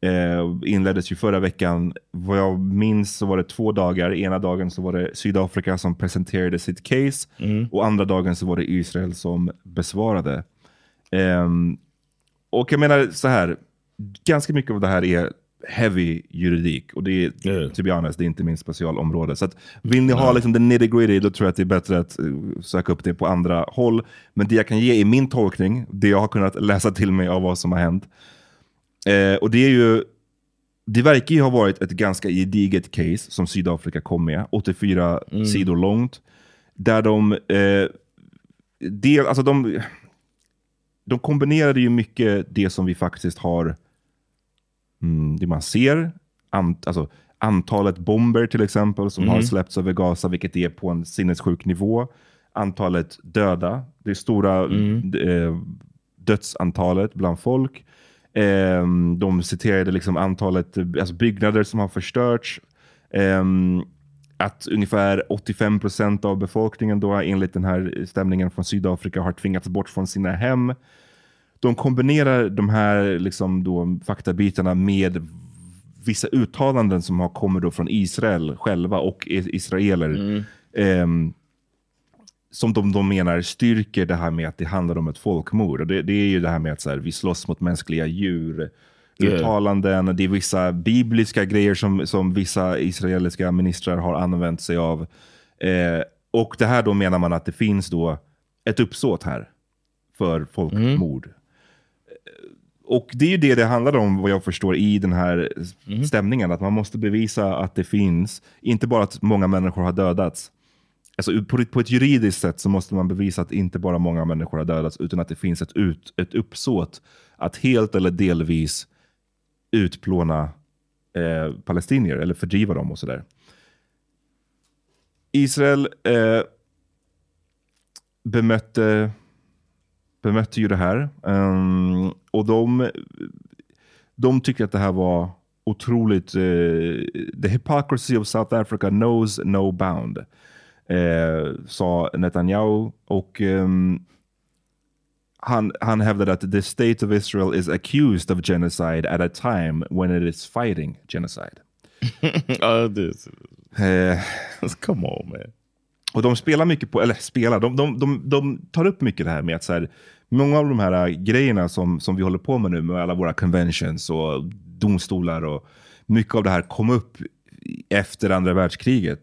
eh, inleddes ju förra veckan. Vad jag minns så var det två dagar. Ena dagen så var det Sydafrika som presenterade sitt case och andra dagen så var det Israel som besvarade. Ehm, och jag menar så här, ganska mycket av det här är heavy juridik och det är, Yeah. to be honest, det är inte min specialområde. Så att, vill ni ha liksom the nitty gritty, då tror jag att det är bättre att eh, söka upp det på andra håll. Men det jag kan ge i min tolkning, det jag har kunnat läsa till mig av vad som har hänt. Eh, och det är ju, det verkar ju ha varit ett ganska gediget case som Sydafrika kom med, 84 sidor långt. Där de, eh, del, alltså de, de kombinerade ju mycket det som vi faktiskt har, mm, det man ser, ant, alltså antalet bomber till exempel som har släppts över Gaza, vilket är på en sinnessjuk nivå. antalet döda, det stora eh, dödsantalet bland folk. Eh, de citerade liksom antalet alltså byggnader som har förstörts. Eh, att ungefär 85 procent av befolkningen då enligt den här stämningen från Sydafrika har tvingats bort från sina hem. De kombinerar de här liksom då, faktabitarna med vissa uttalanden som har kommit då från Israel själva och israeler. ehm, som de, de menar styrker det här med att det handlar om ett folkmord. Och det, det är ju det här med att så här, vi slåss mot mänskliga djur. Yeah. Uttalanden, det är vissa bibliska grejer som, som vissa israeliska ministrar har använt sig av. Eh, och det här då menar man att det finns då ett uppsåt här för folkmord. Och det är ju det det handlar om vad jag förstår i den här stämningen. Att man måste bevisa att det finns, inte bara att många människor har dödats. Alltså på, på ett juridiskt sätt så måste man bevisa att inte bara många människor har dödats utan att det finns ett, ut, ett uppsåt att helt eller delvis utplåna eh, palestinier eller fördriva dem och sådär. Israel eh, bemötte, bemötte ju det här. Ehm, och de, de tycker att det här var otroligt... eh, the hypocrisy of South Africa knows no bound. Eh, sa Netanyahu. Och ehm, han, han hävdade att the state of Israel is accused of genocide at a time when it is fighting genocide. [laughs] uh, this, Eh, [laughs] come on man. Och de spelar mycket på, eller spelar, de, de, de, de tar upp mycket det här med att så här, många av de här grejerna som, som vi håller på med nu med alla våra conventions och domstolar och mycket av det här kom upp efter andra världskriget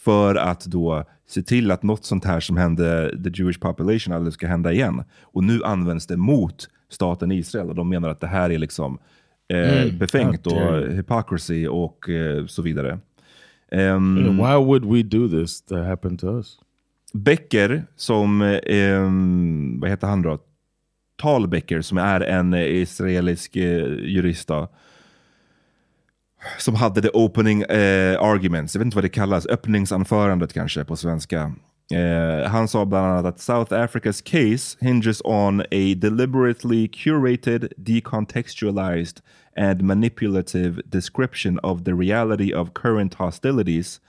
för att då se till att något sånt här som hände the Jewish population aldrig ska hända igen. Och nu används det mot staten Israel och de menar att det här är liksom eh, Mm. befängt och hypocrisy och eh, så vidare. Ehm, Why would we do this that happened to us? Becker, som, eh, vad heter han då? Tal Becker, som är en eh, israelisk eh, jurist. Då, som hade the opening eh, arguments, jag vet inte vad det kallas, öppningsanförandet kanske på svenska. Eh, han sa bland annat att South Africa's case hinges on a deliberately curated, decontextualized and manipulative description of the reality of current hostilities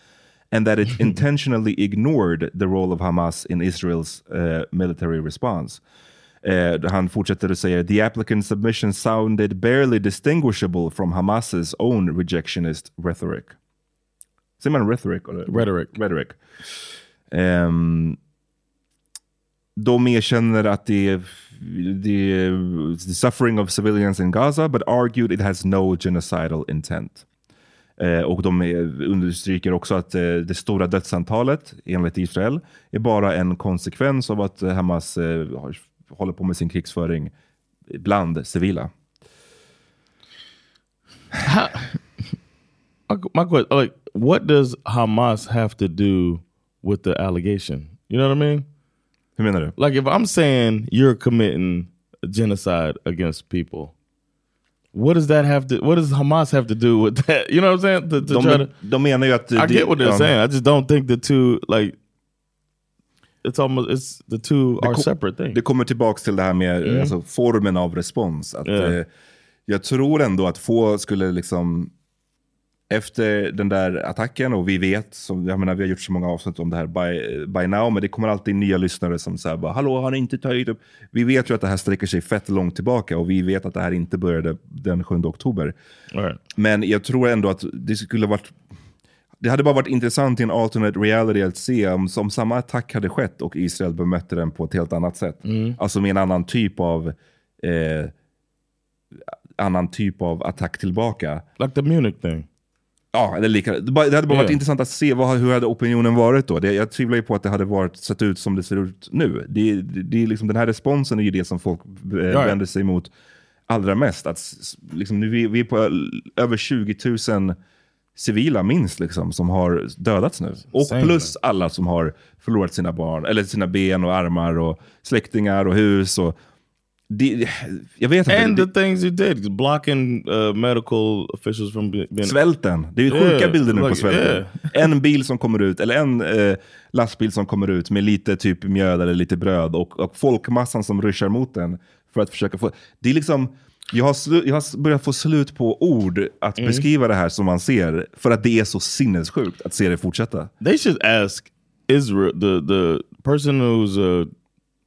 and that it [laughs] intentionally ignored the role of Hamas in Israel's uh, military response. Uh, han fortsätter att säga, the applicant's submission sounded barely distinguishable from Hamas's own rejectionist rhetoric. Säger man rhetoric? Rhetoric. Rhetoric. Ehm, de erkänner att det är det the suffering of civilians in Gaza, but argued it has no genocidal intent. Eh, och de understryker också att eh, det stora dödsantalet enligt Israel är bara en konsekvens av att Hamas eh, håller på med sin krigsföring bland civila. My, my question, like, what does Hamas have to do with the allegation? You know what I mean? Hur menar du? Like, if I'm saying you're committing genocide against people, what does that have to? What does Hamas have to do with [laughs] that? You know what I'm saying? To, to try De, to, de menar ju att... I get what they're ja. saying. I just don't think the two like. It's almost it's the two are kom- separate things. Det kommer tillbaka till det här med Mm. alltså, formen av respons. Att, Ja. eh, jag tror ändå att få skulle liksom efter den där attacken och vi vet, som, jag menar, vi har gjort så många avsnitt om det här by, by now, men det kommer alltid nya lyssnare som säger bara hallå, har ni inte tagit upp? Vi vet ju att det här sträcker sig fett långt tillbaka och vi vet att det här inte började den 7 oktober. Right. Men jag tror ändå att det skulle varit det hade bara varit intressant i en alternate reality att se om, om samma attack hade skett och Israel bemötte den på ett helt annat sätt. Mm. Alltså med en annan typ av eh, annan typ av attack tillbaka. Like the Munich thing. Ja, eller lika, det, hade bara varit Yeah. intressant att se vad, hur hade opinionen varit då. Det, jag tvivlar ju på att det hade varit, sett ut som det ser ut nu. Det, det, det är liksom, den här responsen är ju det som folk eh, ja. vänder sig mot allra mest. Att, liksom, nu, vi, vi är på över 20 000 civila minst liksom, som har dödats nu. Och Same, plus alla som har förlorat sina barn, eller sina ben och armar och släktingar och hus. Och, jag vet inte. And the things he did, blocking uh, medical officials from be- being... Svälten. Det är ju sjuka Yeah, bilder nu på like, svälten. En bil som kommer ut, eller en eh, lastbil som kommer ut med lite typ mjöl eller lite bröd och, och folkmassan som ruschar mot den för att försöka få... Det är liksom... Jag har, slu, jag har börjat få slut på ord att Mm. beskriva det här som man ser, för att det är så sinnessjukt att se det fortsätta. They should ask Israel, the the person who's uh,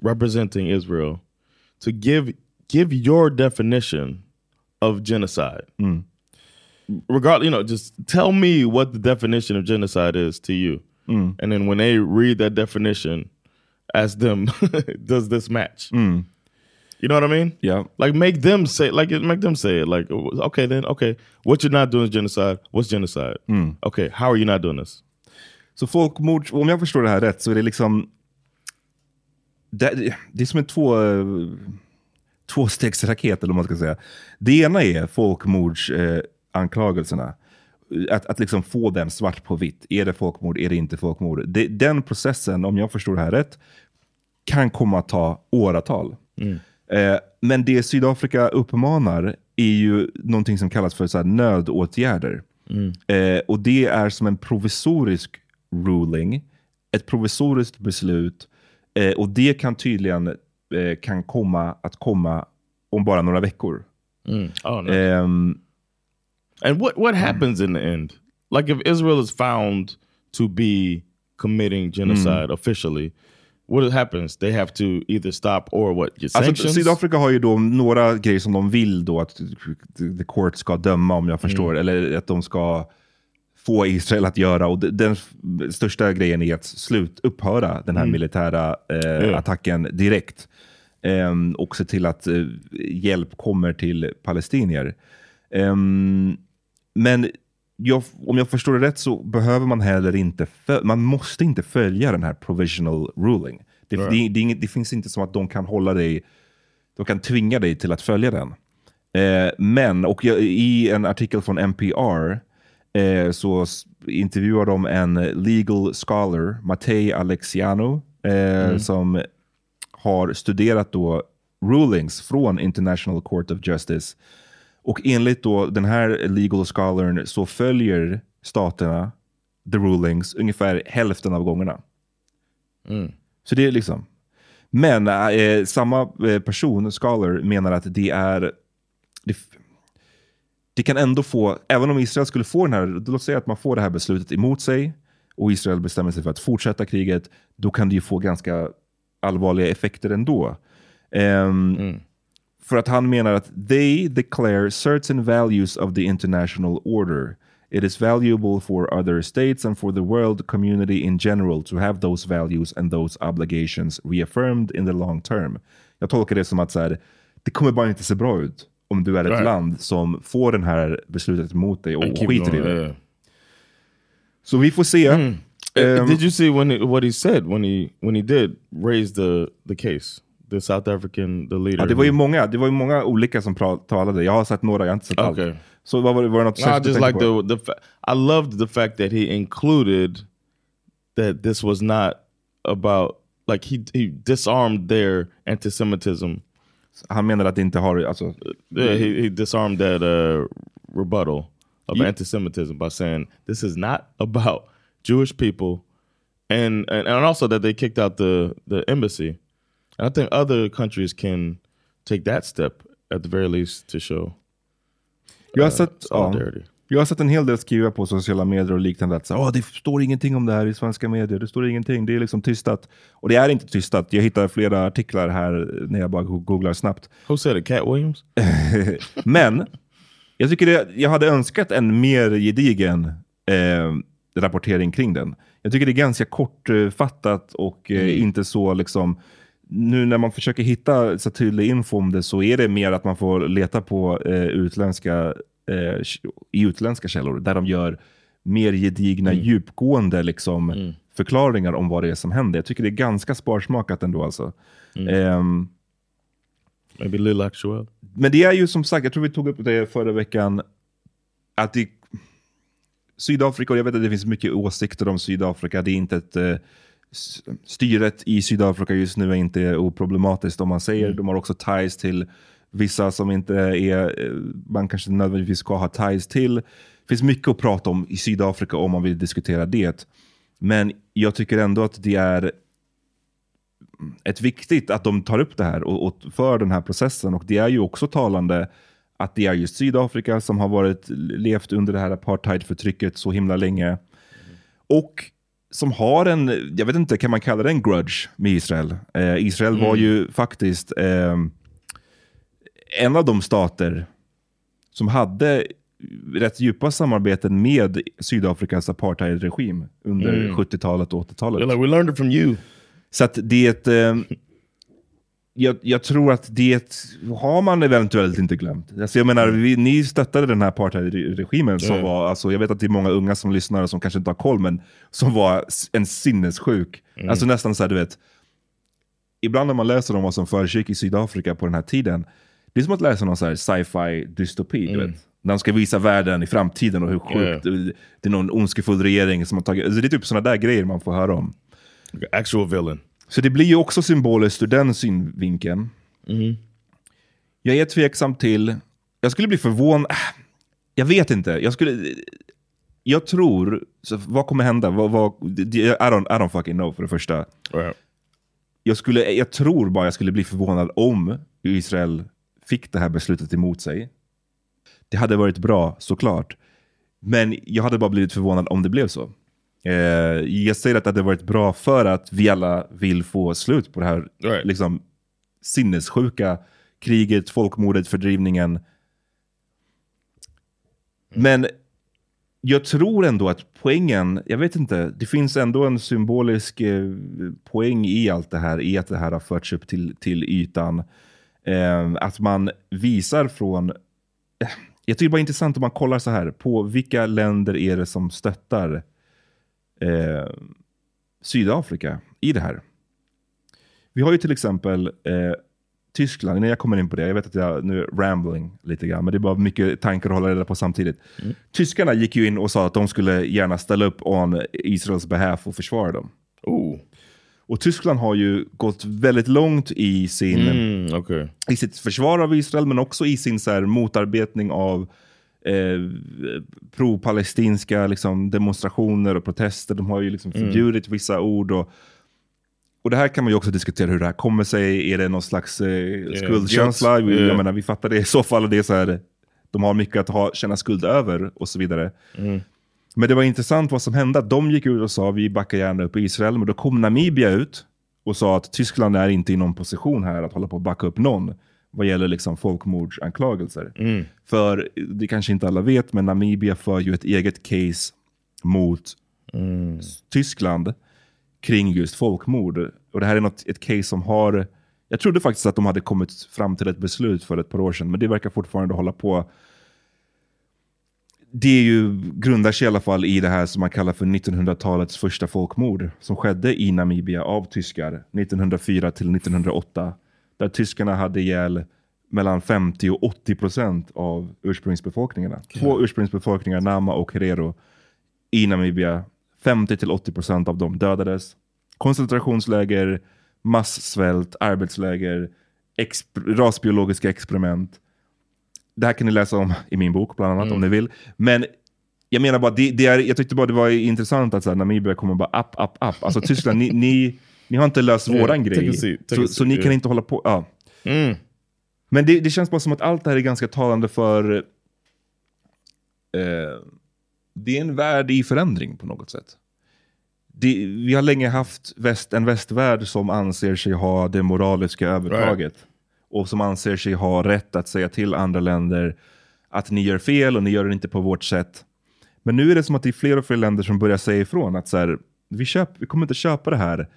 representing Israel, to give give your definition of genocide. Mm. Regardless, you know, just tell me what the definition of genocide is to you, mm. and then when they read that definition, ask them, [laughs] does this match? Mm. You know what I mean? Yeah. Like make them say, like make them say it. Like, okay, then okay, what you're not doing is genocide. What's genocide? Okay, how are you not doing this? Så folkmord, om jag förstår det här rätt, så är det liksom... Det, det är som en två, eh, tvåstegsraket, eller vad man ska säga. Det ena är folkmordsanklagelserna. Eh, att, att liksom få den svart på vitt. Är det folkmord? Är det inte folkmord? Det, den processen, om jag förstår det här rätt, kan komma att ta åratal. Eh, men det Sydafrika uppmanar är ju någonting som kallas för så nödåtgärder. Eh, och det är som en provisorisk ruling, ett provisoriskt beslut. Eh, och det kan tydligen eh, kan komma att komma om bara några veckor. Oh no. Ehm, And what what happens in the end? Like if Israel is found to be committing genocide officially, what happens? They have to either stop or what? Get Alltså, sanctions? Sydafrika har ju då några grejer som de vill då att the court ska döma om jag förstår. Eller att de ska få Israel att göra. Och de- den största grejen är att slut upphöra den här militära eh, attacken direkt. Ehm, och se till att eh, hjälp kommer till palestinier. Ehm, men jag, om jag förstår det rätt så behöver man heller inte, man måste inte följa den här provisional ruling. Det, det, det, inget, det finns inte som att de kan hålla dig, de kan tvinga dig till att följa den. Eh, men, och jag, i en artikel från NPR eh, så intervjuar de en legal scholar, Mattei Alexiano, eh, som har studerat då rulings från International Court of Justice. Och enligt då den här legal scholaren så följer staterna the rulings ungefär hälften av gångerna. Så det är liksom. Men eh, samma eh, person, scholar, menar att det är... Det, det kan ändå få, även om Israel skulle få den här, låt säga att man får det här beslutet emot sig och Israel bestämmer sig för att fortsätta kriget, då kan det ju få ganska allvarliga effekter ändå. Ehm, För att han menar att they declare certain values of the international order. It is valuable for other states and for the world community in general to have those values and those obligations reaffirmed in the long term. Jag tolkar det som att så här, det kommer bara inte se bra ut om du är ett Right. land som får den här beslutet emot dig och, keep skiter i det. yeah. Så vi får se. Uh, Ehm, did you see when he, what he said when he when he did raise the the case? The South African the leader. ja, det var ju många, det var ju många olika som talade. Jag har sett några, jag har inte sett Okay. allt. Så vad var det, var det något No, just like på? the the. I loved the fact that he included that this was not about like he he disarmed their anti-Semitism. Han menar att det inte har, alltså, Yeah, he, he disarmed that uh, rebuttal of Ye- anti-Semitism by saying this is not about Jewish people, and, and and also that they kicked out the the embassy. And I think other countries can take that step at the very least to show jag har uh, sett, ja, solidarity. Jag har sett en hel del skriva på sociala medier och liknande att "Åh, det står ingenting om det här i svenska medier. Det står ingenting, det är liksom tystat. Och det är inte tystat. Jag hittar flera artiklar här när jag bara googlar snabbt. Who said it? Cat Williams? [laughs] Men jag tycker det, jag hade önskat en mer gedigen eh, rapportering kring den. Jag tycker det är ganska kortfattat och eh, inte så liksom nu när man försöker hitta så tydlig info om det så är det mer att man får leta på eh, utländska, eh, i utländska källor där de gör mer gedigna, djupgående liksom, förklaringar om vad det är som händer. Jag tycker det är ganska sparsmakat ändå. Alltså. Ehm, Maybe Lil Actuel. men det är ju som sagt, jag tror vi tog upp det förra veckan, att det, Sydafrika, och jag vet att det finns mycket åsikter om Sydafrika, det är inte ett eh, styret i Sydafrika just nu är inte oproblematiskt om man säger. De har också ties till vissa som inte är, eh, man kanske nödvändigtvis ska ha ties till. Det finns mycket att prata om i Sydafrika om man vill diskutera det. Men jag tycker ändå att det är ett viktigt att de tar upp det här och, och för den här processen. Och det är ju också talande att det är just Sydafrika som har varit, levt under det här apartheidförtrycket så himla länge. Och som har en, jag vet inte, kan man kalla det en grudge med Israel? Eh, Israel var ju faktiskt eh, en av de stater som hade rätt djupa samarbeten med Sydafrikas apartheidregim under Mm. 70-talet och 80-talet. They're like, we learned it from you. Så att det... Eh, jag, jag tror att det har man eventuellt inte glömt. Alltså jag menar, vi, ni stöttade den här apartheidregimen som Ja. var, alltså jag vet att det är många unga som lyssnar som kanske inte har koll, men som var en sinnessjuk. Mm. Alltså nästan så här, du vet. Ibland när man läser om vad som försiggick i Sydafrika på den här tiden, det är som att läsa någon sci-fi dystopi, du vet. När de ska visa världen i framtiden och hur sjukt, det är någon ondskefull regering som har tagit, alltså det är typ sådana där grejer man får höra om. Actual villain. Så det blir ju också symboliskt ur den synvinkeln. Jag är tveksam till, jag skulle bli förvånad, äh, jag vet inte, jag skulle, jag tror, så vad kommer hända? Vad, vad, I, don't, I don't fucking know för det första. Right. Jag, skulle, jag tror bara jag skulle bli förvånad om Israel fick det här beslutet emot sig. Det hade varit bra, såklart. Men jag hade bara blivit förvånad om det blev så. Eh, jag säger att det hade varit bra för att vi alla vill få slut på det här Right. liksom, sinnessjuka kriget, folkmordet, fördrivningen. Men jag tror ändå att poängen, jag vet inte, det finns ändå en symbolisk eh, poäng i allt det här, i att det här har förts upp till, till ytan. Eh, att man visar från, eh, jag tycker det är intressant om man kollar så här, på vilka länder är det som stöttar eh, Sydafrika i det här. Vi har ju till exempel eh, Tyskland, innan jag kommer in på det, jag vet att jag nu är rambling lite grann, men det är bara mycket tankar att hålla reda på samtidigt. Tyskarna gick ju in och sa att de skulle gärna ställa upp on Israels behalf och försvara dem. Och Tyskland har ju gått väldigt långt i, sin, Mm, okay. i sitt försvar av Israel, men också i sin så här, motarbetning av eh, pro-palestinska liksom, demonstrationer och protester. De har ju liksom Mm. förbjudit vissa ord. Och, och det här kan man ju också diskutera hur det här kommer sig. Är det någon slags eh, skuldkänsla? guilt. Vi- Yeah. Jag menar, vi fattar det i så fall. Det är så här, de har mycket att ha, känna skuld över och så vidare. Men det var intressant vad som hände. De gick ut och sa vi backar gärna upp Israel. Men då kom Namibia ut och sa att Tyskland är inte i någon position här att hålla på att backa upp någon vad gäller liksom folkmordsanklagelser. För det kanske inte alla vet, men Namibia för ju ett eget case mot Tyskland kring just folkmord. Och det här är något, ett case som har... Jag trodde faktiskt att de hade kommit fram till ett beslut för ett par år sedan, men det verkar fortfarande hålla på. Det är ju, grundar sig i alla fall i det här som man kallar för 1900-talets första folkmord som skedde i Namibia av tyskar 1904 till 1908. Där tyskarna hade ihjäl mellan 50 och 80 procent av ursprungsbefolkningarna. Två ursprungsbefolkningar, Nama och Herero, i Namibia. 50 till 80 procent av dem dödades. Koncentrationsläger, massvält, arbetsläger, exp- rasbiologiska experiment. Det här kan ni läsa om i min bok bland annat om ni vill. Men jag menar bara, det, det är, jag tyckte bara det var intressant att så här, Namibia kommer bara upp, upp, upp. Alltså Tyskland, ni, ni, ni har inte löst Yeah, våran grej. take Så, a så ni kan inte hålla på. Ja. Mm. Men det, det känns bara som att allt det här är ganska talande för... Eh, det är en värld i förändring på något sätt. Det, vi har länge haft väst, en västvärld som anser sig ha det moraliska övertaget. Och som anser sig ha rätt att säga till andra länder att ni gör fel och ni gör det inte på vårt sätt. Men nu är det som att det är fler och fler länder som börjar säga ifrån att så här, vi, köp, vi kommer inte köpa det här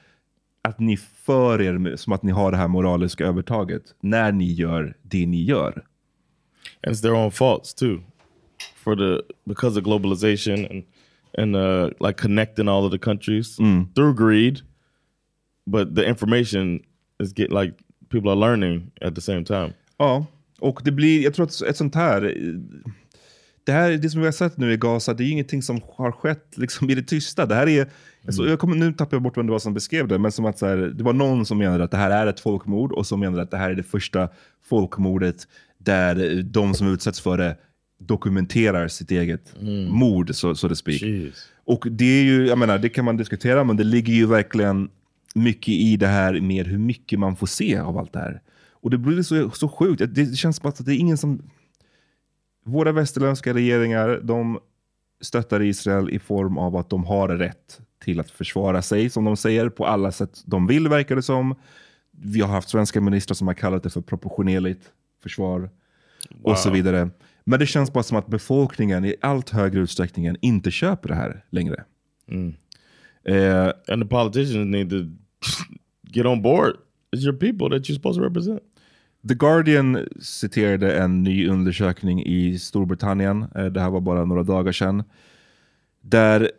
att ni för er som att ni har det här moraliska övertaget när ni gör det ni gör. and it's their own faults too for the because of globalization and and uh like connecting all of the countries through greed but the information is get like people are learning at the same time Ja, och det blir, jag tror att ett sånt här, det här det som vi har sett nu i Gaza, det är ingenting som har skett liksom, i det tysta. Det här är, alltså, jag kommer, nu tappar jag bort vem det var som beskrev det, men som att så här, det var någon som menade att det här är ett folkmord och som menade att det här är det första folkmordet där de som utsätts för det dokumenterar sitt eget mord, så, så to speak. Jeez. Och det är ju, jag menar, det kan man diskutera, men det ligger ju verkligen mycket i det här med hur mycket man får se av allt det här. Och det blir så, så sjukt. Det, känns som att det är ingen som... Våra västerländska regeringar, de stöttar Israel i form av att de har rätt till att försvara sig, som de säger, på alla sätt de vill, verkar det som. Vi har haft svenska ministrar som har kallat det för proportionerligt försvar och så vidare. Men det känns bara som att befolkningen i allt högre utsträckning inte köper det här längre. Eh, And the politicians need to get on board. It's your people that you're supposed to represent. The Guardian citerade en ny undersökning i Storbritannien, eh, det här var bara några dagar sedan, där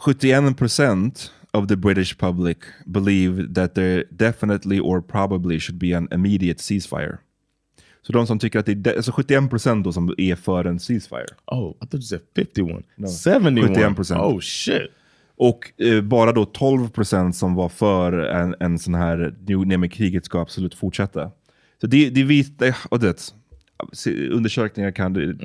71% of the British public believe that there definitely or probably should be an immediate ceasefire. Så de som tycker att det är, alltså 71% då som är för en ceasefire. Oh, I thought you said 51. No. 71. 71%. Oh, shit. Och eh, bara då 12% som var för en, en sån här, nej men kriget ska absolut fortsätta. Så det, det visar, och det, undersökningar kan du,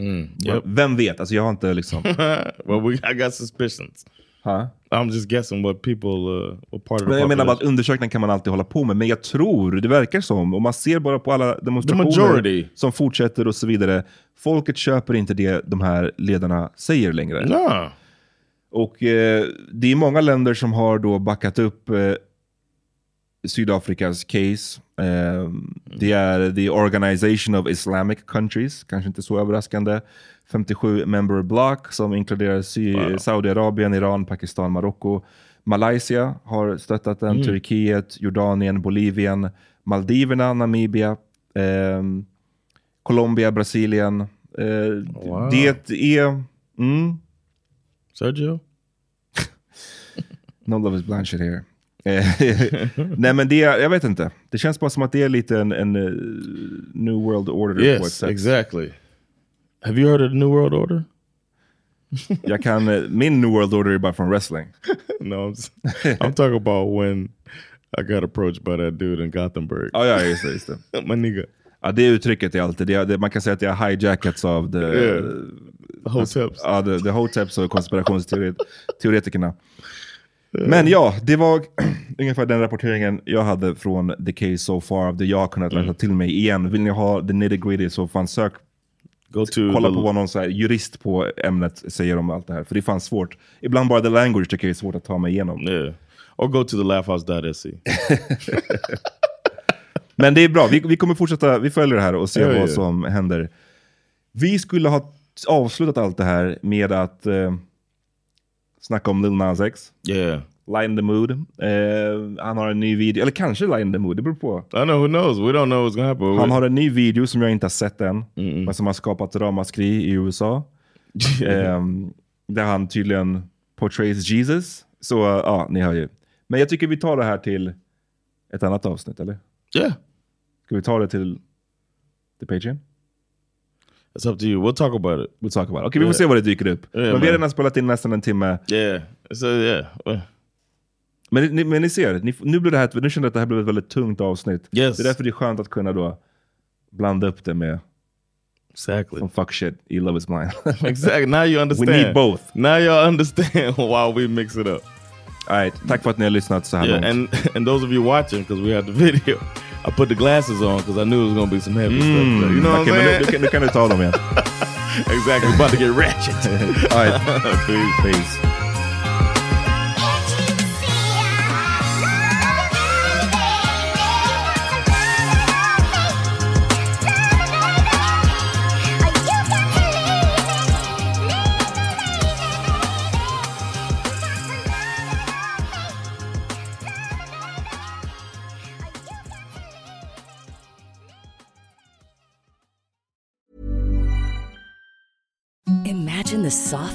yep. vem vet? Alltså jag har inte liksom, [laughs] well, we, I got suspicions. ha? I'm just guessing what people, uh, what part of Men jag menar bara att undersökningar kan man alltid hålla på med, men jag tror, det verkar som, och man ser bara på alla demonstrationer som fortsätter och så vidare, folket köper inte det de här ledarna säger längre. Nah. Och eh, det är många länder som har då backat upp eh, Sydafrikas case. Eh, det är the Organization of Islamic Countries, kanske inte så överraskande. 57 member block som inkluderar Sy- Wow. Saudiarabien, Iran, Pakistan, Marocko. Malaysia har stöttat den, Turkiet, Jordanien, Bolivien, Maldiverna, Namibia, ehm, Colombia, Brasilien. Eh, Wow. Det är... Mm, Sergio? [laughs] No love is blind shit here. Eh, [laughs] Nej men det, jag vet inte. Det känns bara som att det är lite en, en eh, new world order på ett Yes, sätt. exactly. Have you heard of the New World Order? [laughs] Jag kan, eh, min new world order är bara från wrestling. no, I'm, s- I'm talking about when I got approached by that dude in Gothenburg. Ja, ja just det. Just det. My nigga. Ja, det uttrycket är alltid, det, är- det, man kan säga att det har hijackats av the, Yeah. Hoteps. ja, the, the hoteps och konspirationsteoretikerna. [laughs] Men ja, det var [clears throat] ungefär den rapporteringen jag hade från The Case So Far, det jag har kunnat läsa till mig igen. Vill ni ha the nitty gritty så fan sök Go to kolla the, på vad någon så jurist på ämnet säger om allt det här. För det är fan svårt. Ibland bara the language tycker jag är svårt att ta mig igenom. Yeah. Or go to the laughhouse.se. [laughs] [laughs] Men det är bra, vi, vi kommer fortsätta, vi följer det här och ser Ja, vad ja. som händer. Vi skulle ha avslutat allt det här med att eh, snacka om Lil Nas X. Yeah. In the mood. Eh, han har en ny video, eller kanske in the mood, det beror på. I know, who knows? We don't know what's gonna happen. Han har en ny video som jag inte har sett än, men som har skapat ramaskri i USA. [laughs] Ehm, där han tydligen portrays Jesus. Så uh, ja, ni hör ju. Men jag tycker vi tar det här till ett annat avsnitt, eller? yeah. Ska vi ta det till the Patreon? It's up to you. We'll talk about it. We'll talk about it. Okej, vi får se vad det dyker upp. Yeah, men vi har redan spelat in nästan en timme. Yeah. So yeah. Well, Men ni, men ni ser, ni, nu, blir det här, nu känner jag att det här blev ett väldigt tungt avsnitt. Yes. Det är därför det är skönt att kunna då blanda upp det med Exactly. some fuck shit i Love is blind. [laughs] exactly. Now you understand. need both. Now y'all understand [laughs] why we mix it up. All right, tack för att ni har lyssnat så här Yeah, långt. and [laughs] and those of you watching, because we had the video, I put the glasses on because I knew it was gonna be some heavy stuff. Mm, there. You know what I'm saying? nu, kan, nu kan du ta exactly. About to get ratchet. [laughs] All right, [laughs] Peace. peace.